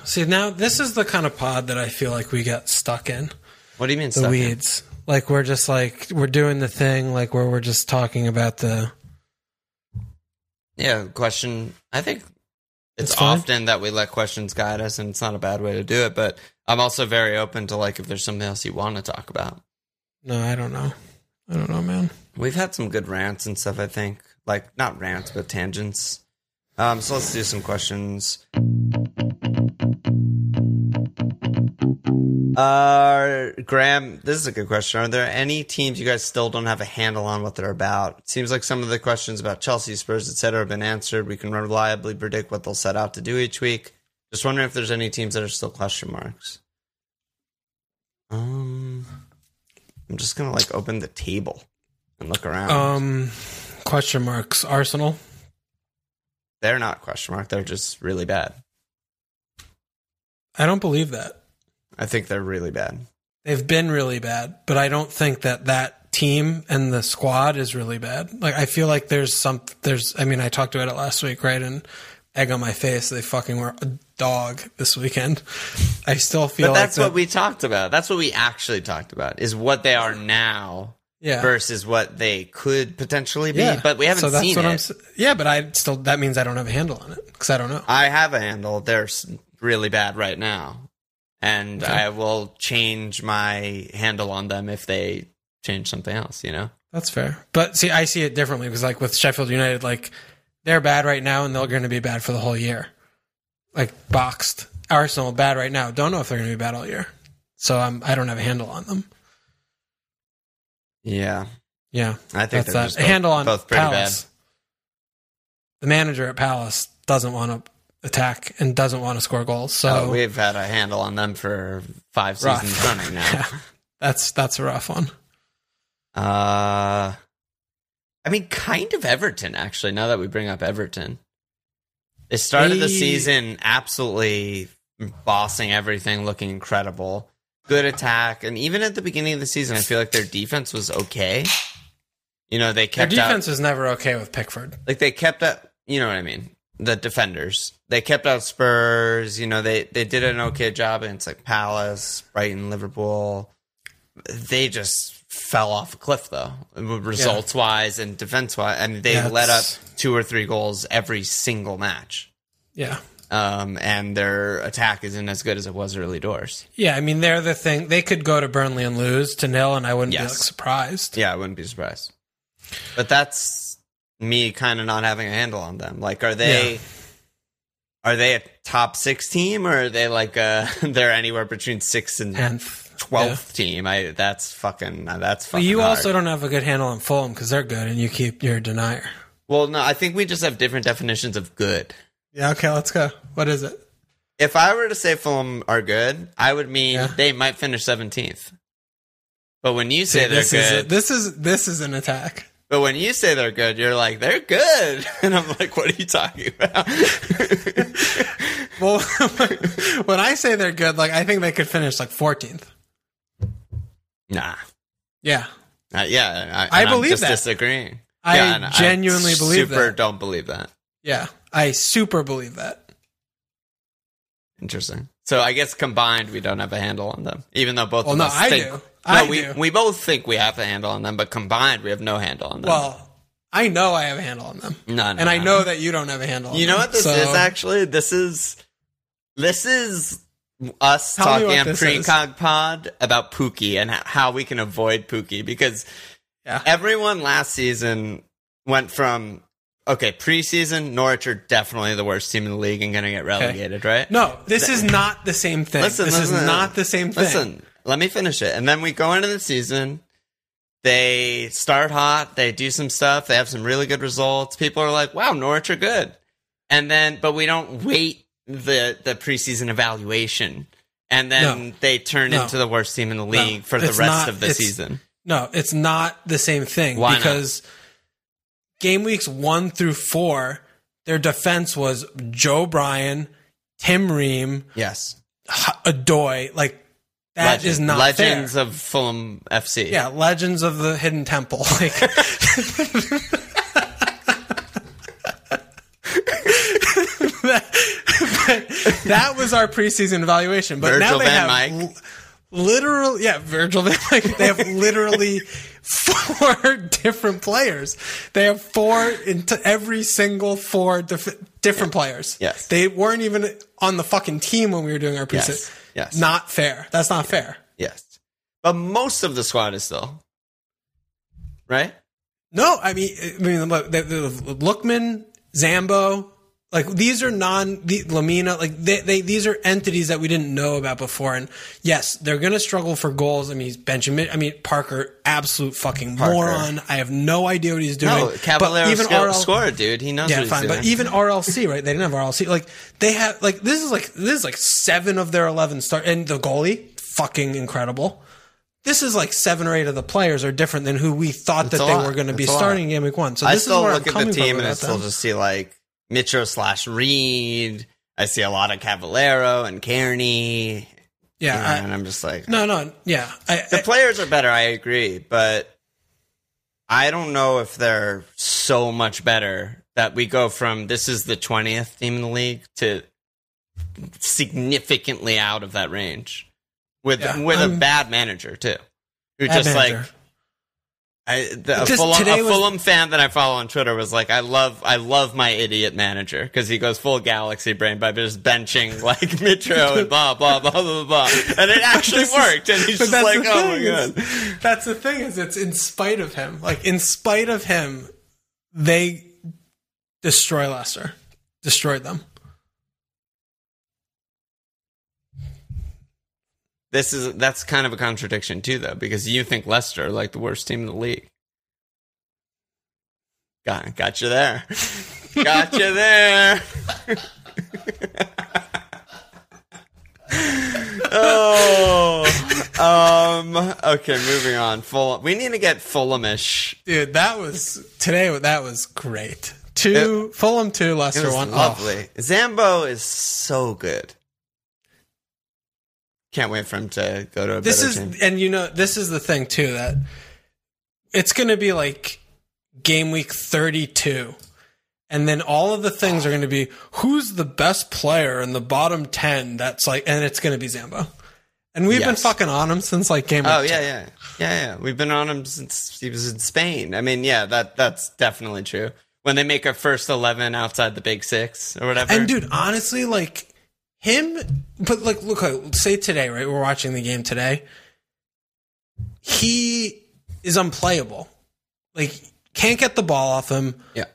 See, now this is the kind of pod that I feel like we got stuck in What do you mean the stuck in? weeds. Like we're just like we're doing the thing, like where we're just talking about the. Yeah, question. I think it's often that we let questions guide us, and it's not a bad way to do it. But I'm also very open to like if there's something else you want to talk about. No, I don't know. I don't know, man. We've had some good rants and stuff. I think like not rants, but tangents. Um, so let's do some questions. Uh, Graham, this is a good question. Are there any teams you guys still don't have a handle on what they're about? It seems like some of the questions about Chelsea, Spurs, etc., have been answered. We can reliably predict what they'll set out to do each week. Just wondering if there's any teams that are still question marks. Um, I'm just gonna like open the table and look around. Um, question marks. Arsenal. they're not question mark. They're just really bad. I don't believe that. I think they're really bad. They've been really bad, but I don't think that that team and the squad is really bad. Like I feel like there's some there's I mean I talked about it last week, right? And egg on my face. They fucking were a dog this weekend. I still feel But like that's the- what we talked about. That's what we actually talked about is what they are now yeah. versus what they could potentially be. yeah. But we haven't so that's seen what it. I'm. Yeah, but I still that means I don't have a handle on it because I don't know. I have a handle. They're really bad right now. And Okay. I will change my handle on them if they change something else, you know? That's fair. But see, I see it differently because, like, with Sheffield United, like, they're bad right now and they're going to be bad for the whole year. Like, boxed. Arsenal, bad right now. Don't know if they're going to be bad all year. So I'm, I don't have a handle on them. Yeah. Yeah. I think That's that. both, handle on both pretty Palace. The manager at Palace doesn't want to attack and doesn't want to score goals. So. Oh, we've had a handle on them for five Rough. seasons running now. <laughs> yeah, that's, that's a rough one. Uh, I mean, kind of Everton, actually, now that we bring up Everton. They started the season absolutely bossing everything, looking incredible. Good attack. And even at the beginning of the season, I feel like their defense was okay. You know, they kept Their defense out, is never okay with Pickford. like they kept out, you know what I mean? The defenders. They kept out Spurs, you know, they, they did an okay job against like Palace, Brighton, Liverpool. They just fell off a cliff though, results wise and defense wise. I mean, they Yeah, let up two or three goals every single match. Yeah. Um, and their attack isn't as good as it was early doors. Yeah, I mean they're the thing. They could go to Burnley and lose to nil, and I wouldn't be like surprised. Yeah, I wouldn't be surprised. But that's me kind of not having a handle on them. Like, are they Yeah. are they a top six team, or are they like uh <laughs> they're anywhere between six and And twelfth team? I that's fucking that's But fucking. you hard. also don't have a good handle on Fulham because they're good, and you keep your denier. well, no, I think we just have different definitions of good. Yeah. Okay. Let's go. What is it? If I were to say Fulham are good, I would mean Yeah. they might finish seventeenth. But when you say they're this is good, this is this is an attack. But when you say they're good, you're like they're good, <laughs> and I'm like, what are you talking about? <laughs> Well, <laughs> when I say they're good, like I think they could finish like 14th. nah, Yeah. Uh, yeah, I I'm believe just that. disagreeing. I Yeah, genuinely believe super that. Don't believe that. Yeah. I super believe that. Interesting. So I guess combined, we don't have a handle on them, even though both Well, of no, us I think. do. No, I we do. we both think we have a handle on them, but combined, we have no handle on them. Well, I know I have a handle on them, no, no, and I no. know that you don't have a handle. on You know them. what this So- is actually? This is this is us Tell talking on. Precog Pod about Pookie and how we can avoid Pookie because Yeah. everyone last season went from okay preseason Norwich are definitely the worst team in the league and going to get relegated, right? No, this is not the same thing. Listen, this is not the same thing. Listen, let me finish it. And then we go into the season. They start hot. They do some stuff. They have some really good results. People are like, wow, Norwich are good. And then, but we don't wait the, the preseason evaluation. And then No. they turn No. into the worst team in the league for the rest not- of the season. No, it's not the same thing Why not? because game weeks one through four, their defense was Joe Bryan, Tim Ream, Yes. Odoi. Like that is Legend- not Legends fair. of Fulham FC. Yeah, Legends of the Hidden Temple. <laughs> Like that, <laughs> that was our preseason evaluation. But now they van have Mike. l- literal, yeah, Virgil van Mike. They have literally <laughs> four different players. They have four into every single four dif- different players. Yes. they weren't even on the fucking team when we were doing our preseason. Yes. Yes. Not fair. That's not fair. Yes. But most of the squad is still. Right? No, I mean, I mean, Lookman, Zambo, like these are non the, Lemina, like they, they these are entities that we didn't know about before. And yes, they're gonna struggle for goals. I mean, Benjamin. I mean, Parker, absolute fucking Parker. moron. I have no idea what he's doing. No, Caballero but even sco- RL scored, dude. He knows yeah, what he's fine. doing. But even RLC, right? They didn't have RLC. Like they have, like this is like this is like seven of their eleven start, and the goalie, fucking incredible. This is like seven or eight of the players are different than who we thought It's that they lot. were going to be starting game week one. So I this still is where look I'm at coming the team and I still them. just see like Mitro slash Reed. I see a lot of Cavaleiro and Kearney. yeah. and I, I'm just like, no, no, yeah. I, the I, players are better. I agree, but I don't know if they're so much better that we go from this is the 20th team in the league to significantly out of that range with Yeah, with a bad manager too, who just like manager. I, the, a, Fulham, a was- Fulham fan that I follow on Twitter was like, "I love, I love my idiot manager because he goes full galaxy brain by just benching <laughs> like Mitro and <laughs> blah blah blah blah blah," and it actually <laughs> This is- worked. And he's just like, "Oh my god." is- That's the thing is it's in spite of him. Like in spite of him, they destroy Leicester. Destroyed them. This is that's kind of a contradiction too, though, because you think Leicester are like the worst team in the league. Got got you there. <laughs> got you there. <laughs> oh, um. Okay, moving on. Full. We need to get Fulhamish. Dude, that was today that was great. Two Fulham two, It Leicester one. Oh, lovely. Zambo is so good. Can't wait for him to go to a this is team. and you know this is the thing too that it's going to be like game week 32 and then all of the things are going to be who's the best player in the bottom 10 that's like and it's going to be zambo and we've been fucking on him since like game Oh week yeah, two. yeah, yeah, yeah. We've been on him since he was in Spain. I mean, yeah, that that's definitely true. When they make a first eleven outside the big six or whatever, and dude honestly like him but like look say today right? We're watching the game today. He is unplayable. Like can't get the ball off him. Yeah,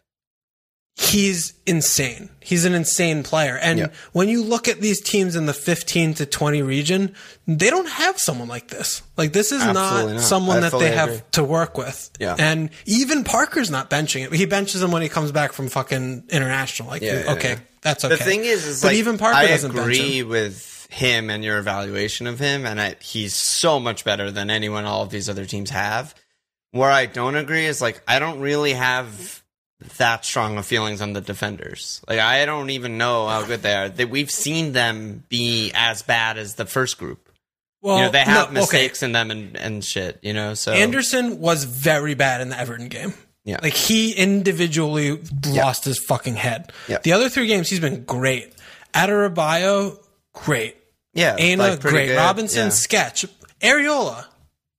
he's insane. He's an insane player. And Yeah. when you look at these teams in the 15 to 20 region, they don't have someone like this. Like this is not, not. someone I that they have to work with. Yeah. And even Parker's not benching it. He benches him when he comes back from fucking international. Like, Yeah, okay, that's okay. The thing is, is but like even Parker I doesn't bench agree with him and your evaluation of him, and I, he's so much better than anyone all of these other teams have. Where I don't agree is like I don't really have that strong of feelings on the defenders. Like I don't even know how good they are. That we've seen them be as bad as the first group. Well, you know, they have no, okay. mistakes in them and, and shit. You know, so Anderson was very bad in the Everton game. Yeah. Like he individually lost his fucking head. Yeah. The other three games he's been great. Adarabioyo, great. yeah, Aina, like, great. good. Robinson, Yeah. sketch. Areola,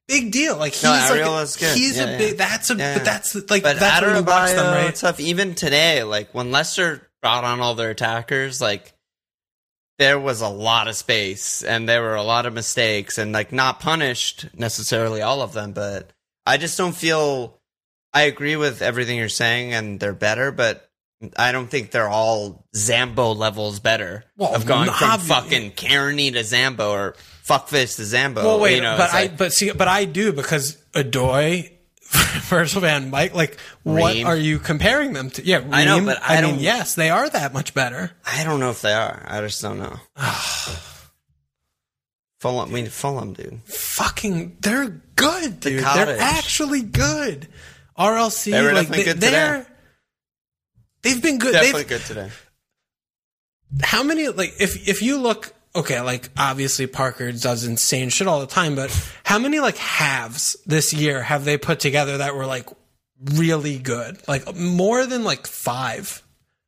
big deal. Like he's No, like he's Yeah, a yeah. big. That's a Yeah, but that's like But that's when you watch them, Adebayo, right? Tough. Even today, like when Leicester brought on all their attackers, like there was a lot of space and there were a lot of mistakes and like not punished necessarily all of them, but I just don't feel I agree with everything you're saying and they're better, but I don't think they're all Zambo levels better Well, of going from fucking Kearney to Zambo or fuckface to Zambo. Well, wait, you know, but I like- but see, but I do because Odoi, <laughs> Virgil Van Mike. Like, what Ream. are you comparing them to? Yeah, I know, but I mean, don't- yes, they are that much better. I don't know if they are. I just don't know. <sighs> Fulham, we Fulham, dude. fucking they're good, dude. cottage. They're actually good. RLC, They like they, good they're they've been good. Definitely They've, good today. how many like if if you look okay, like obviously Parker does insane shit all the time, but how many like halves this year have they put together that were like really good? Like more than like five.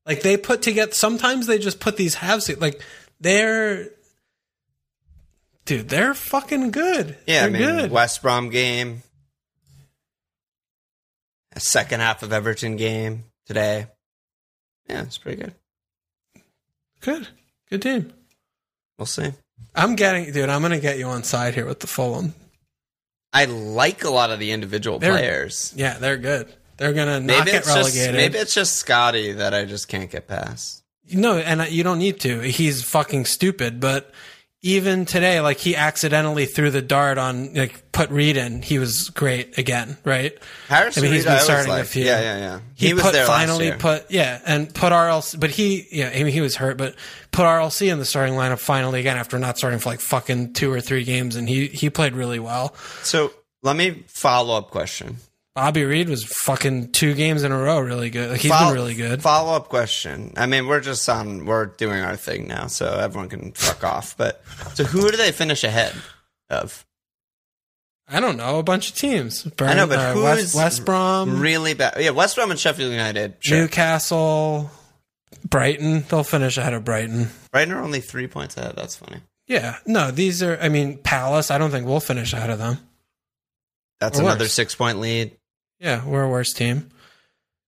Like they put together sometimes they just put these halves like they're dude, they're fucking good. Yeah, they're I mean good. West Brom game, a second half of Everton game today. Yeah, it's pretty good. Good. Good team. We'll see. I'm getting, dude. I'm gonna get you on side here with the Fulham. I like a lot of the individual They're- players. Yeah, they're good. They're gonna not Maybe get it's just relegated. maybe it's just Scotty that I just can't get past. no, and you don't need to. He's fucking stupid. But even today, like he accidentally threw the dart on, like put Reed in. He was great again, right? Harrison I mean, he's Reed, been starting a liked. few. Yeah, yeah, yeah. He, was put there last finally put yeah, and put RLC. But he yeah, I mean he was hurt, but put RLC in the starting lineup finally again after not starting for like fucking two or three games, and he he played really well. So let me follow up question. Bobby Reid was fucking two games in a row really good. Like he's Follow- been really good. Follow up question. I mean, we're just on. We're doing our thing now, so everyone can fuck off. But so, who do they finish ahead of? I don't know a bunch of teams. Burn, I know, but uh, who's West, West Brom, really bad? Yeah, West Brom and Sheffield United. Sure. Newcastle, Brighton. They'll finish ahead of Brighton. Brighton are only three points ahead. That's funny. Yeah, no, these are. I mean, Palace. I don't think we'll finish ahead of them. That's Or another worse. six point lead. Yeah, we're a worse team.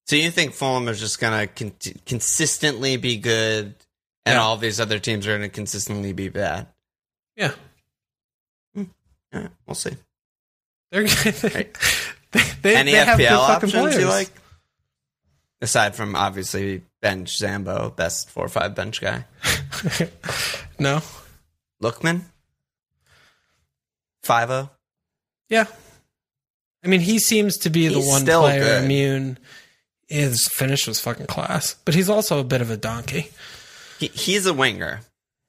So you think Fulham is just going to con- consistently be good, and Yeah. all these other teams are going to consistently be bad? Yeah, hmm. Yeah, we'll see. they're good. <laughs> Right. they, they, Any they FPL options players. you like? Aside from obviously bench Zambo, best four or five bench guy. <laughs> no. Lookman, five oh. Yeah. I mean, he seems to be the one still player good. immune. His finish was fucking class, but he's also a bit of a donkey. He, he's a winger.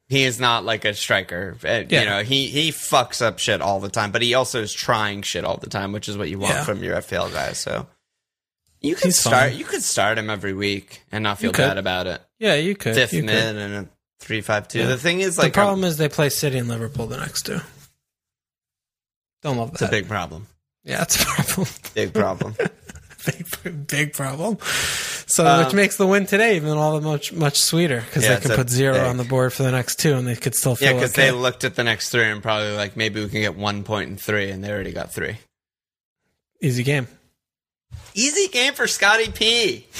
He is not like a striker. Uh, Yeah. You know, he he fucks up shit all the time, but he also is trying shit all the time, which is what you want Yeah. from your FPL guy. So you could He's start. You could start him every week and not feel bad about it. Yeah, you could. Fifth you mid could. and a three five two. Yeah. The thing is, The like, problem is they play City and Liverpool the next two. Don't love that. it's a big problem. Yeah, it's a problem. Big problem. <laughs> big, big problem. So, Um, which makes the win today even all the much much sweeter because Yeah, they can put zero big- on the board for the next two, and they could still feel yeah, because okay. they looked at the next three and probably like maybe we can get one point in three, and they already got three. Easy game. Easy game for Scotty P. <laughs>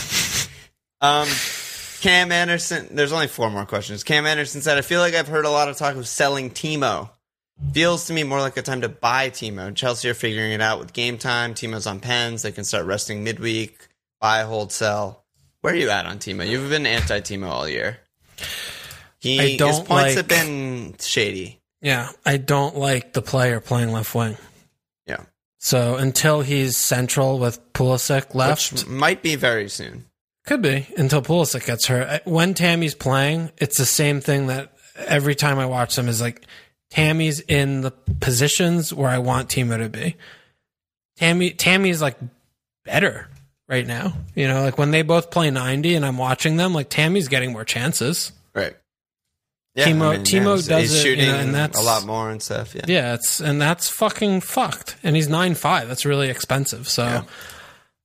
Um, Cam Anderson. There's only four more questions. Cam Anderson said, "I feel like I've heard a lot of talk of selling Timo. Feels to me more like a time to buy Timo. Chelsea are figuring it out with game time. Timo's on pens. They can start resting midweek. Buy, hold, sell. Where are you at on Timo? You've been anti Timo all year. He I his don't points like- have been shady. Yeah, I don't like the player playing left wing. Yeah, So until he's central with Pulisic left, which might be very soon. could be until Pulisic gets hurt. When Tammy's playing, it's the same thing that every time I watch them is like Tammy's in the positions where I want Timo to be. Tammy Tammy's like better right now. You know, like when they both play 90 and I'm watching them, like Tammy's getting more chances. Right. Timo- Timo he's- does it, you shooting know, and that's- a lot more and stuff. Yeah. Yeah, it's and that's fucking fucked. And he's nine five. That's really expensive. So Yeah.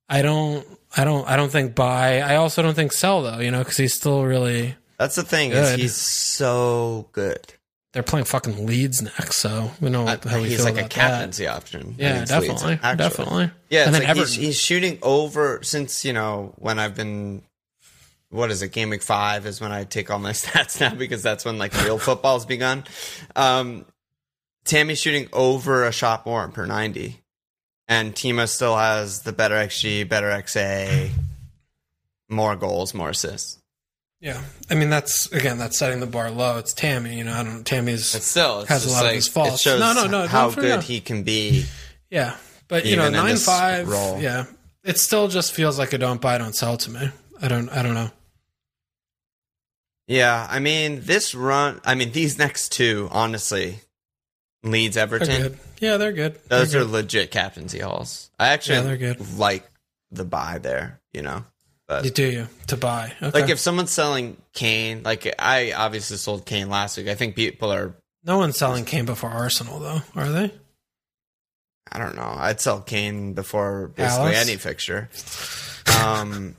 I don't, I don't, I don't think buy. I also don't think sell though. You know, because he's still really. That's the thing Good. is he's so good. They're playing fucking Leeds next, so we know Uh, how we he's feel like a about that. captaincy option. Yeah, against Leeds, definitely, definitely. Yeah, and then like he's, he's shooting over since you know when I've been. What is it? Game week five is when I take all my <laughs> stats now because that's when like real football's begun. Um, Tammy's shooting over a shot more per ninety, and Timo still has the better xG, better XA, more goals, more assists. Yeah, I mean that's again that's setting the bar low. It's Tammy. You know, I don't. Tammy's But still, it's Has a lot of his faults. It shows No, no, no, how good forget. he can be. yeah, but you know nine five. role. Yeah, it still just feels like a don't buy, don't sell to me. I don't. I don't know. Yeah, I mean, this run, I mean, these next two, honestly, Leeds They're Everton. Yeah, they're good. those They're are good. legit captaincy hauls. I actually Yeah, they're good. like the buy there, you know? But You do you to buy. Okay. like if someone's selling Kane, like I obviously sold Kane last week. I think people are, no one's selling Kane before Arsenal, though, are they? I don't know, I'd sell Kane before basically Alice? any fixture. <laughs> Um,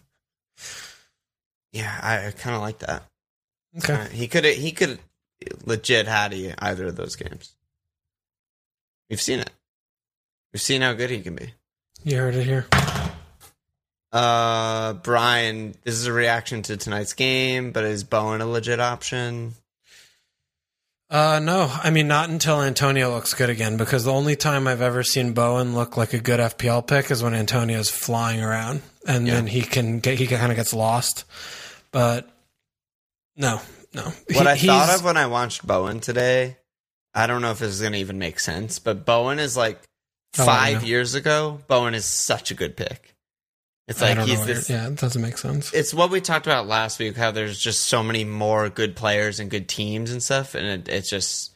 yeah, I, I kind of like that. Okay. Uh, he could he could legit had he either of those games. We've seen it. We've seen how good he can be. You heard it here. Uh, Brian, this is a reaction to tonight's game, but is Bowen a legit option? Uh, no, I mean not until Antonio looks good again. Because the only time I've ever seen Bowen look like a good FPL pick is when Antonio's flying around, and Yeah. then he can get he kind of gets lost. But no, no. What He- I thought of when I watched Bowen today, I don't know if this is going to even make sense, but Bowen is like Oh, five years ago. Bowen is such a good pick. It's like he's this. yeah, it doesn't make sense. it's what we talked about last week how there's just so many more good players and good teams and stuff and it, it's just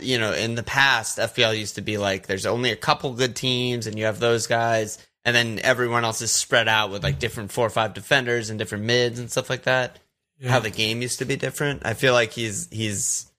you know in the past FPL used to be like there's only a couple good teams and you have those guys and then everyone else is spread out with like different four or five defenders and different mids and stuff like that Yeah. how the game used to be different I feel like he's he's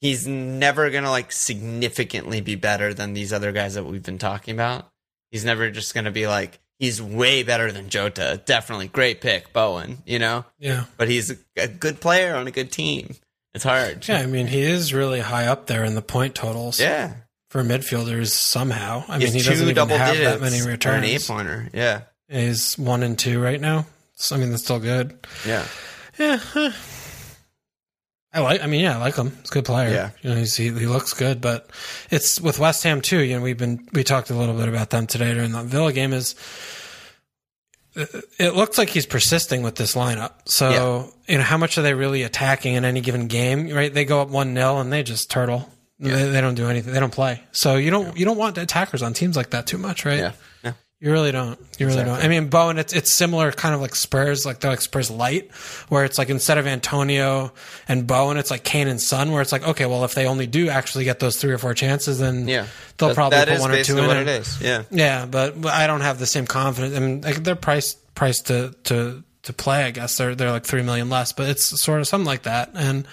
he's never gonna like significantly be better than these other guys that we've been talking about. He's never just gonna be like he's way better than Jota. Definitely great pick, Bowen. You know, Yeah. but he's a, good player on a good team. It's hard. Yeah, I mean, he is really high up there in the point totals Yeah. for midfielders somehow. I mean, He's he doesn't two even double have that many for an eight pointer. Yeah. He's one and two right now. So, I mean, that's still good. Yeah. Yeah. I like. I mean, yeah, I like him. He's a good player. Yeah. you know, he's, he he looks good. But it's with West Ham too. You know, we've been we talked a little bit about them today during the Villa game. Is it looks like he's persisting with this lineup. So you know, how much are they really attacking in any given game? Right? They go up one 0 and they just turtle. They, they don't do anything. They don't play. So you don't you don't want attackers on teams like that too much, right? Yeah. You really don't. You really Exactly. don't. I mean, Bowen, it's it's similar, kind of like Spurs, like they're like Spurs light, where it's like instead of Antonio and Bowen, it's like Kane and Son, where it's like, okay, well, if they only do actually get those three or four chances, then Yeah. they'll That- probably that put one or two in. what it is. Yeah. Yeah, but, but I don't have the same confidence. I mean, like they're priced priced to to to play. I guess they're they're like three million less, but it's sort of something like that. And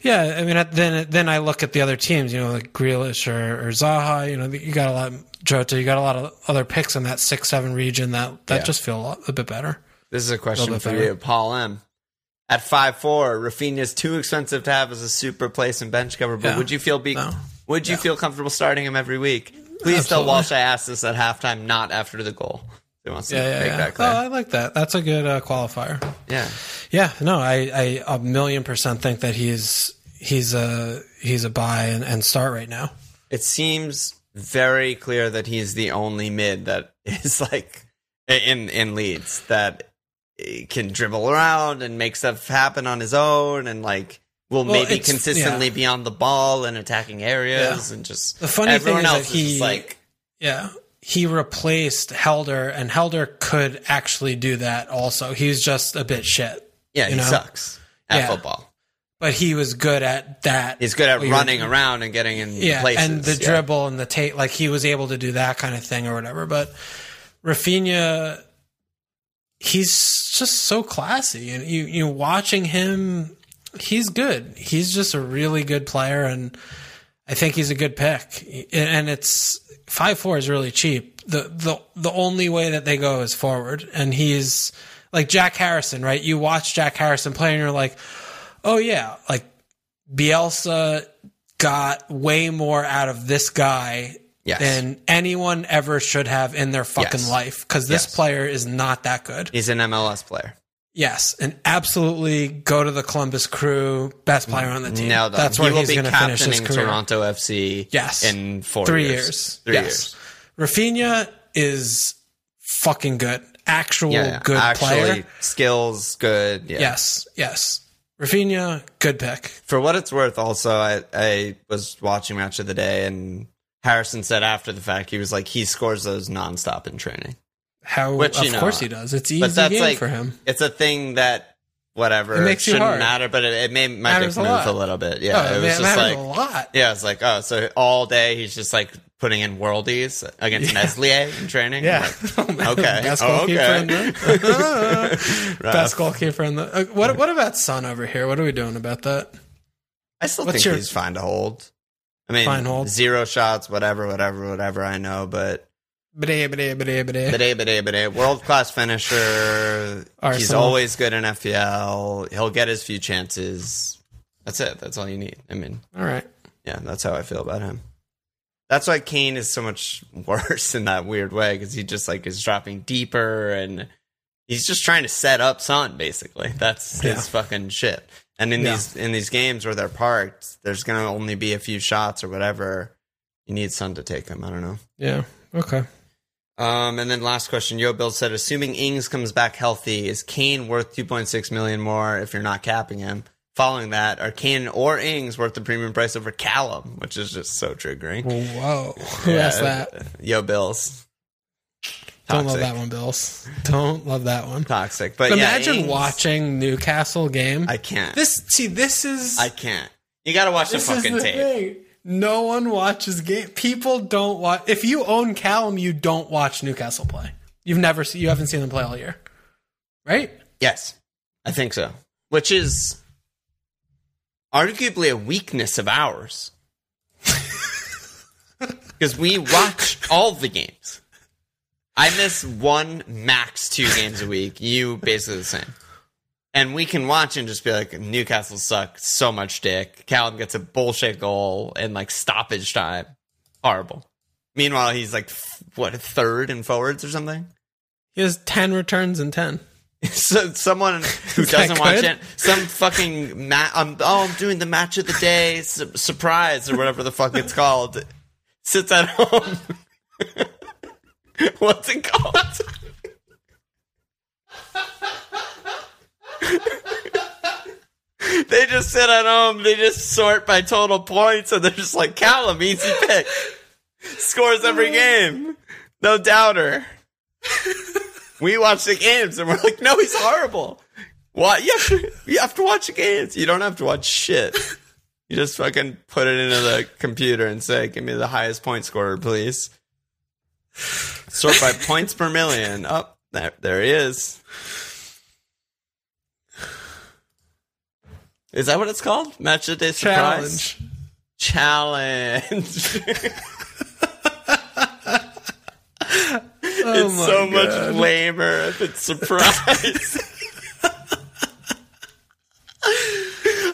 yeah, I mean, then then I look at the other teams, you know, like Grealish or, or Zaha. You know, you got a lot Jota. You got a lot of other picks in that six seven region that that Yeah. just feel a, lot, a bit better. This is a question bit for better. you, Paul M. At five four, Rafinha is too expensive to have as a super place and bench cover. But Yeah. would you feel be No. would you feel comfortable starting him every week? Please tell Walsh I asked this at halftime, not after the goal. Wants to Yeah, yeah, yeah. Oh. I like that. That's a good uh, qualifier. yeah. Yeah, no, I, I a million percent think that he's he's a he's a buy and, and start right now. It seems very clear that he's the only mid that <laughs> is like in in Leeds that can dribble around and make stuff happen on his own and like will Well, maybe consistently yeah. be on the ball and attacking areas and just The funny everyone thing is else that is he- like Yeah. He replaced Helder, and Helder could actually do that also. He's just a bit shit, yeah he know? sucks at Yeah. football. but he was good at that. He's good at running around and getting in yeah, places. and the yeah. dribble and the tape. like he was able to do that kind of thing or whatever. But Rafinha, he's just so classy, and you you watching him, he's good. He's just a really good player, and I think he's a good pick. And it's five four is really cheap. The the the only way that they go is forward, and he's like Jack Harrison, right? You watch Jack Harrison play, and you're like, oh yeah, like Bielsa got way more out of this guy Yes. than anyone ever should have in their fucking Yes. life because this Yes. player is not that good. He's an MLS player. Yes, and absolutely go to the Columbus Crew, best player on the team. Now, That's where he he's be going to finish his career. Toronto FC. Yes. in four Three years. years. Three yes. years. Rafinha is fucking good. Actual Yeah, yeah. good actually player. skills good. Yeah. Yes, yes. Rafinha, good pick. For what it's worth, also I I was watching match of the day and Harrison said after the fact he was like he scores those nonstop in training. How Which, of know, course he does. It's easy game like for him. It's a thing that whatever It makes shouldn't hard. matter, but it, it Matters make a move lot. a little bit. Yeah, oh, it was man, just like a lot. yeah, it's like oh, so all day he's just like putting in worldies against Meslier in <laughs> training. Yeah. Like, <laughs> okay, Best Oh, goalkeeper okay. in the <laughs> best goalkeeper in the. Uh, what what about Son over here? What are we doing about that? I still What's think your- he's fine to hold. I mean, zero shots, whatever, whatever, whatever. I know, but World class finisher. He's always good in FPL. He'll get his few chances. That's it. That's all you need. I mean, All right. yeah, that's how I feel about him. That's why Kane is so much <laughs> worse in that weird way because he just like is dropping deeper and he's just trying to set up Son. Basically, that's his fucking shit. And in Yeah. these in these games where they're parked, there's gonna only be a few shots or whatever. You need Son to take them. I don't know. Yeah. Okay. Um, and then last question, Yo Bill said, assuming Ings comes back healthy, is Kane worth 2.6 million more if you're not capping him? Following that, are Kane or Ings worth the premium price over Callum, which is just so triggering. Whoa. Who Yeah, asked that? Yo Bills. Don't love that one, Bills. Don't love that one. Toxic. But yeah, Imagine Ings, watching Newcastle game. I can't. this see this is I can't. You gotta watch the fucking the tape. thing. No one watches game. People don't watch. If you own Callum, you don't watch Newcastle play. You've never seen. You haven't seen them play all year, right? Yes, I think so. Which is arguably a weakness of ours. <laughs> Because we watch all the games. I miss one, max two games a week. You basically the same. And we can watch and just be like, Newcastle suck so much dick. Callum gets a bullshit goal in like stoppage time. Horrible. Meanwhile, he's like, what, third in forwards or something? He has 10 returns in 10. <laughs> So someone <laughs> who doesn't watch it, some fucking ma- um, oh, I'm doing the match of the day su- surprise or whatever the fuck it's called, sits at home. <laughs> What's it called? They just sit at home. They just sort by total points, and they're just like Callum, easy pick, scores every game, no doubter we watch the games and we're like, no, he's horrible. What? You have to, you have to watch the games. You don't have to watch shit. You just fucking put it into the computer and say, give me the highest point scorer, please. Sort by points per million. Up oh, there, there he is. Is that what it's called? Match of the day surprise Challenge. challenge. <laughs> Oh it's so God. much lamer if it's surprise. <laughs>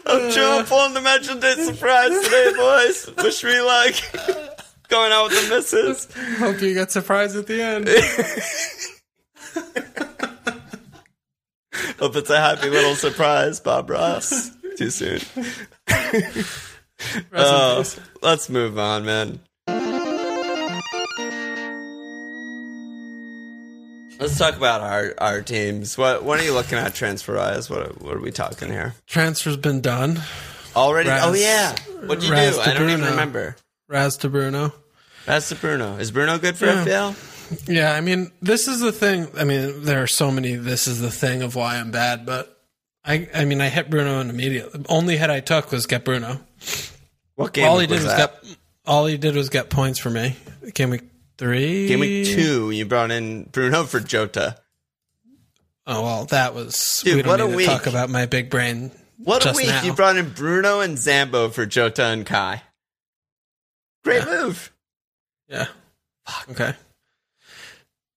I'm trying uh. pulling the match of day surprise today, boys. Wish me luck. <laughs> Going out with the missus. Hope you get surprised at the end. Hope it's a happy little surprise, Bob Ross. Too soon. <laughs> Oh, <laughs> let's move on, man. Let's talk about our, our teams. What what are you looking at transfer wise? What what are we talking here? Transfer's been done. Already? Oh, Raz- oh yeah. What'd you Raz do? I don't even Bruno. remember. Raz to Bruno. That's the Bruno. Is Bruno good for Yeah. FPL? Yeah, I mean, this is the thing. I mean, there are so many. This is the thing of why I'm bad, but I, I mean, I hit Bruno in immediately. Only hit I took was get Bruno. What game all he did was that? get, all he did was get points for me. Game week three. Game week two, you brought in Bruno for Jota. Oh well, that was. Dude, we don't what a need to week. talk about my big brain. What a week! now. You brought in Bruno and Zambo for Jota and Kai. Great move. Yeah. Fuck. Okay.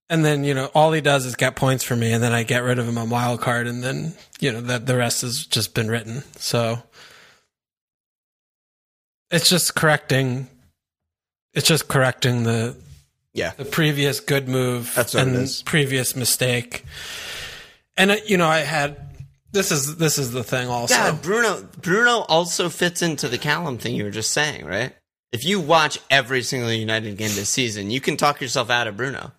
And then you know all he does is get points for me, and then I get rid of him on wild card, and then you know that the rest has just been written. So it's just correcting. It's just correcting the Yeah. the previous good move That's what and it is. previous mistake. And uh, you know I had this is this is the thing also. Yeah, Bruno. Bruno also fits into the Callum thing you were just saying, right? If you watch every single United game this season, you can talk yourself out of Bruno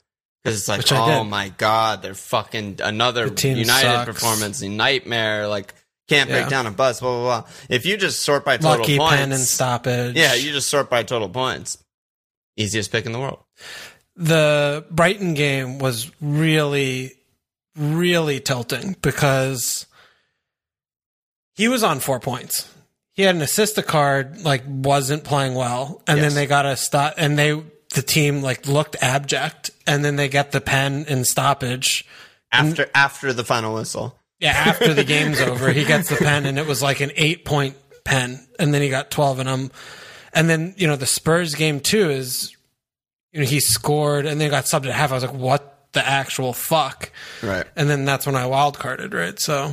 because it's like, Which oh my god, they're fucking another The United sucks. performance, nightmare. Like can't break Yeah. down a bus. Blah blah blah. If you just sort by total Lucky points, pen and stoppage. yeah, you just sort by total points. Easiest pick in the world. the Brighton game was really, really tilting because he was on four points. He had an assist card, like wasn't playing well, and Yes. then they got a stop, and they the team like looked abject, and then they get the pen in stoppage. After after the final whistle. Yeah, after the <laughs> game's over, he gets the pen, and it was like an eight point pen, and then he got twelve in them. And then you know the Spurs game too is, you know, he scored and then got subbed at half. I was like, what the actual fuck? Right. And then that's when I wild carded, right? So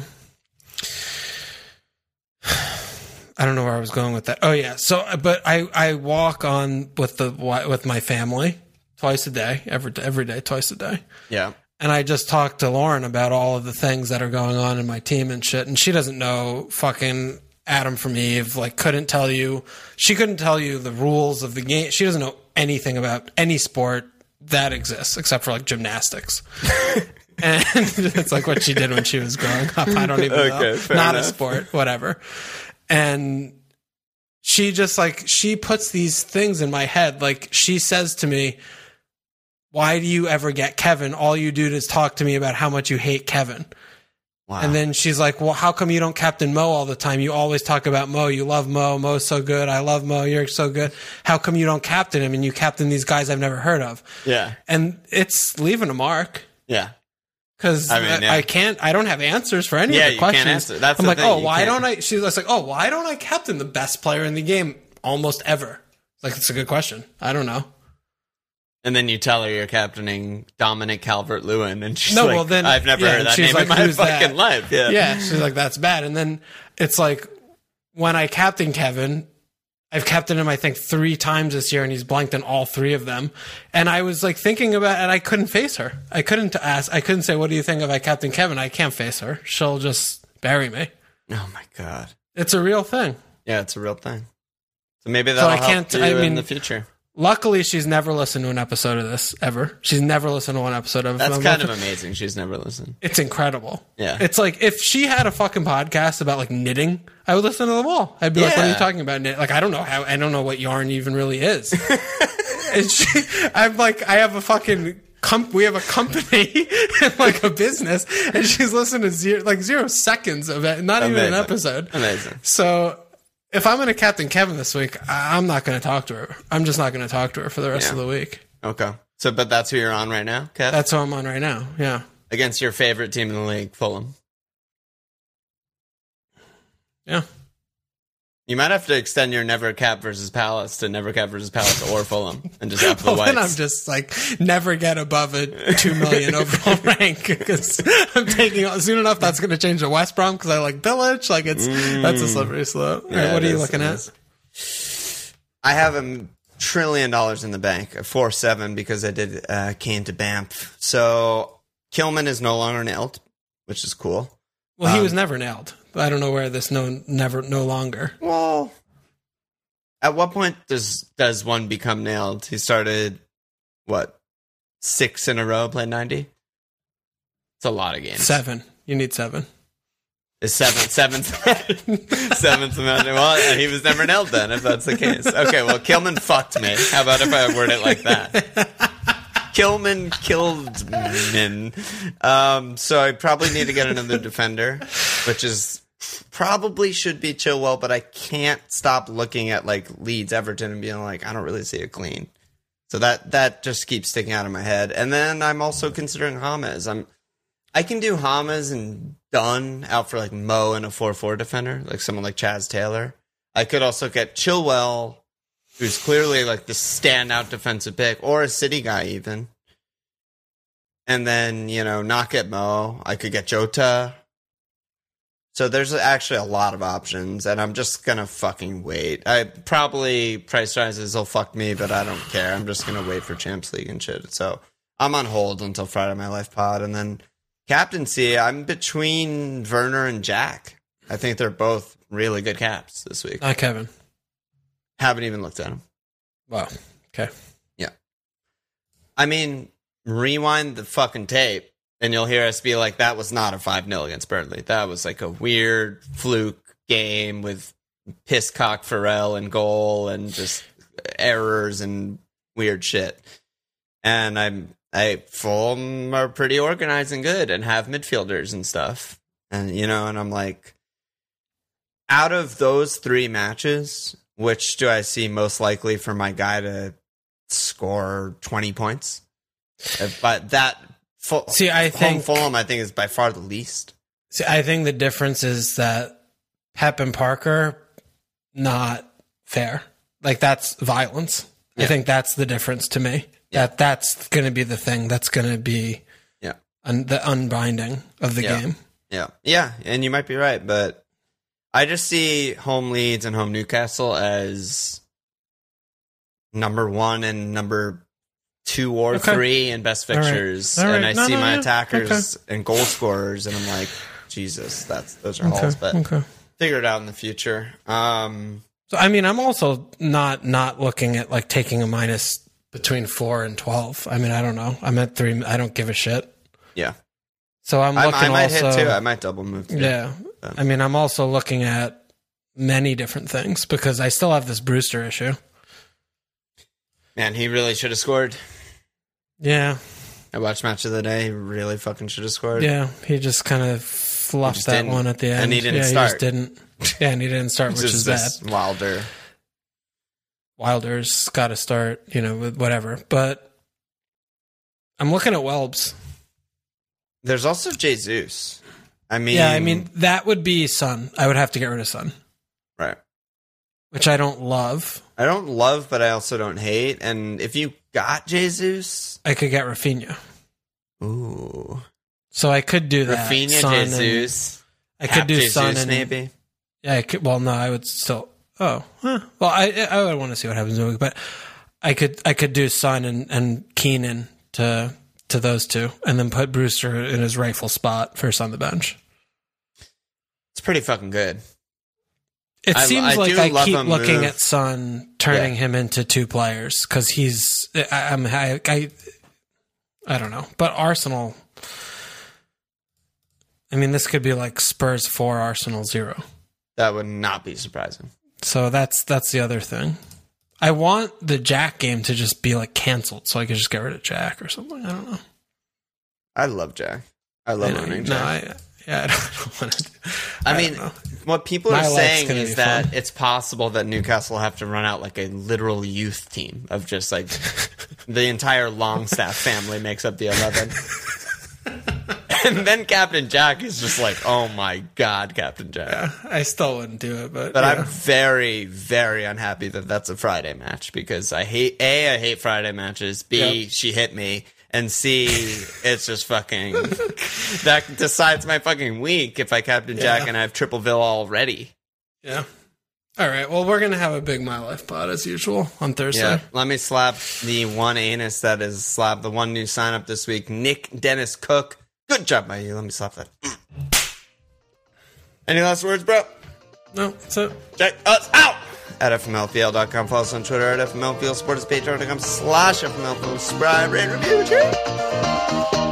I don't know where I was going with that. Oh yeah, so but I I walk on with the with my family twice a day, every every day, twice a day Yeah. and I just talked to Lauren about all of the things that are going on in my team and shit. And she doesn't know fucking Adam from Eve. Like, couldn't tell you. She couldn't tell you the rules of the game. She doesn't know anything about any sport that exists except for like gymnastics. <laughs> and <laughs> it's like what she did when she was growing up. I don't even Okay, know. Not a sport, whatever. And she just like she puts these things in my head. Like she says to me, why do you ever get Kevin? All you do is talk to me about how much you hate Kevin. Wow. And then she's like, well, how come you don't captain Mo all the time? You always talk about Mo. You love Mo. Mo's so good. I love Mo. You're so good. How come you don't captain him and you captain these guys I've never heard of? yeah. And it's leaving a mark. Yeah. Because I I, mean, yeah. I can't. I don't have answers for any Yeah, of the questions. That's I'm the like, thing, oh, you why can't. don't I? She's like, oh, why don't I captain the best player in the game almost ever? Like, it's a good question. I don't know. And then you tell her you're captaining Dominic Calvert Lewin, and she's No, like, well, then- I've never yeah, heard that she's name like, in my "Who's fucking that?" life. Yeah. Yeah, she's like, that's bad. And then it's like when I captain Kevin, I've captained him, I think, three times this year, and he's blanked in all three of them. And I was like thinking about, and I couldn't face her. I couldn't ask. I couldn't say, "What do you think of I captain Kevin?" I can't face her. She'll just bury me. Oh my god. It's a real thing. Yeah, it's a real thing. So maybe that'll so I help can't- you I in the future. Luckily, she's never listened to an episode of this ever. She's never listened to one episode of. That's kind of amazing. She's never listened. It's incredible. Yeah. It's like if she had a fucking podcast about like knitting, I would listen to them all. I'd be like, "What are you talking about?" Knit? Like, I don't know how. I don't know what yarn even really is. <laughs> and she, I'm like, I have a fucking. We have a company <laughs> and like a business, and she's listening to zero, like zero seconds of it, not even an episode. Amazing. So, if I'm going to captain Kevin this week, I- I'm not going to talk to her. I'm just not going to talk to her for the rest Yeah. of the week. Okay. So, but that's who you're on right now, Kev? That's who I'm on right now. Yeah. Against your favorite team in the league, Fulham. Yeah. You might have to extend your Never Cap versus Palace to Never Cap versus Palace or Fulham and just up the <laughs> Well, then I'm just like never get above a two million <laughs> overall rank because I'm taking soon enough. That's going to change to West Brom because I like Village. Like it's that's a slippery slope. All right, Mm. Yeah, what are you is, looking at? is. I have a trillion dollars in the bank, a four seven, because I did uh, Kane to Banff. So Kilman is no longer nailed, which is cool. Well, he Um, was never nailed. I don't know where this no never no longer. Well, at what point does does one become nailed? He started what six in a row, played ninety. It's a lot of games. Seven. You need seven. Is seventh, seventh, <laughs> seventh amendment. Well, he was never nailed then, if that's the case. Okay, well, Kilman fucked me. How about if I word it like that? Kilman killed men. Um, so I probably need to get another defender, which is probably should be Chilwell, but I can't stop looking at like Leeds, Everton, and being like, I don't really see it clean. So that that just keeps sticking out of my head. And then I'm also considering James. I'm I can do Hamas and Dunn out for like Mo and a 4 4 defender, like someone like Chaz Taylor. I could also get Chilwell, who's clearly like the standout defensive pick, or a city guy even. And then, you know, not get Mo. I could get Jota. So there's actually a lot of options, and I'm just gonna fucking wait. I probably price rises will fuck me, but I don't care. I'm just gonna wait for Champs League and shit. So I'm on hold until Friday My Life Pod, and then captaincy. I'm between Werner and Jack. I think they're both really good caps this week. Not Kevin. Haven't even looked at them. Wow. Okay. Yeah. I mean, rewind the fucking tape, and you'll hear us be like, "That was not a five 0 against Burnley. That was like a weird fluke game with pisscock Pharrell and goal, and just errors and weird shit." And I'm, I Fulham are pretty organized and good, and have midfielders and stuff, and you know, and I'm like, out of those three matches, which do I see most likely for my guy to score 20 points? Uh, But that Ful- See, I home think Fulham, I think, is by far the least. See, I think the difference is that Pep and Parker, not fair. Like that's violence. I think that's the difference to me. Yeah. That that's going to be the thing. That's going to be Yeah. un- the unbinding of the Yeah. game. Yeah, yeah, and you might be right, but I just see home Leeds and home Newcastle as number one and number two or Okay. three in best All right. fixtures, All right. and I No, see no, my yeah. attackers and goal scorers, and I'm like, Jesus, that's those are Okay. holes, but okay. figure it out in the future. Um, So I mean, I'm also not not looking at like taking a minus between four and twelve. I mean, I don't know. I'm at three. I don't give a shit. yeah, So I'm I, looking I might also. hit two. I might double move. Too. Yeah. I mean, I'm also looking at many different things because I still have this Brewster issue. man, he really should have scored. Yeah. I watched match of the day. He really fucking should have scored. Yeah. He just kind of fluffed that didn't. one at the end. And he didn't yeah, He start. just didn't. Yeah. And he didn't start, <laughs> which is bad. Wilder. Wilder's got to start, you know, with whatever. But I'm looking at Welbs. There's also Jesus. I mean, Yeah, I mean that would be Son. I would have to get rid of Son, right. which I don't love. I don't love, but I also don't hate. And if you got Jesus, I could get Rafinha, ooh, so I could do that. Rafinha, Son and- Jesus, I could do Jesus, Son and maybe. Yeah, I could, well, no, I would still. Oh, huh. well, I I would want to see what happens in week, but I could I could do Son and and Keenan to to those two, and then put Brewster in his rightful spot first on the bench. It's pretty fucking good. It I- seems I like I keep looking move. at Son turning Yeah. him into two players because he's I, I'm I, I I don't know, but Arsenal. I mean, this could be like Spurs four, Arsenal zero. That would not be surprising. So that's that's the other thing. I want the Jack game to just be like canceled, so I could just get rid of Jack or something. I don't know. I love Jack. I love I know, owning no, Jack. I, yeah, I don't <laughs> want to. I, mean, what people My are life's saying is that fun. it's possible that Newcastle will have to run out like a literal youth team of just like <laughs> the entire Longstaff family makes up the 11. <laughs> and then Captain Jack is just like, oh my God, Captain Jack. Yeah, I still wouldn't do it, but But yeah. I'm very, very unhappy that that's a Friday match because I hate A, I hate Friday matches. B, Yep. she hit me. And C, it's just fucking that decides my fucking week if I Captain Jack Yeah. and I have Tripleville already. yeah. All right. Well, we're gonna have a big my life pod as usual on Thursday. Yeah. Let me slap the one anus that is slap the one new sign up this week, Nick Dennis Cook. Good job by you. Let me slap that. Mm. Any last words, bro? No, that's it. Check us out at fmlfl.com. Follow us on Twitter at fmlfl. Support us patreon.com slash fmlfl. Subscribe, rate, review. Cheers.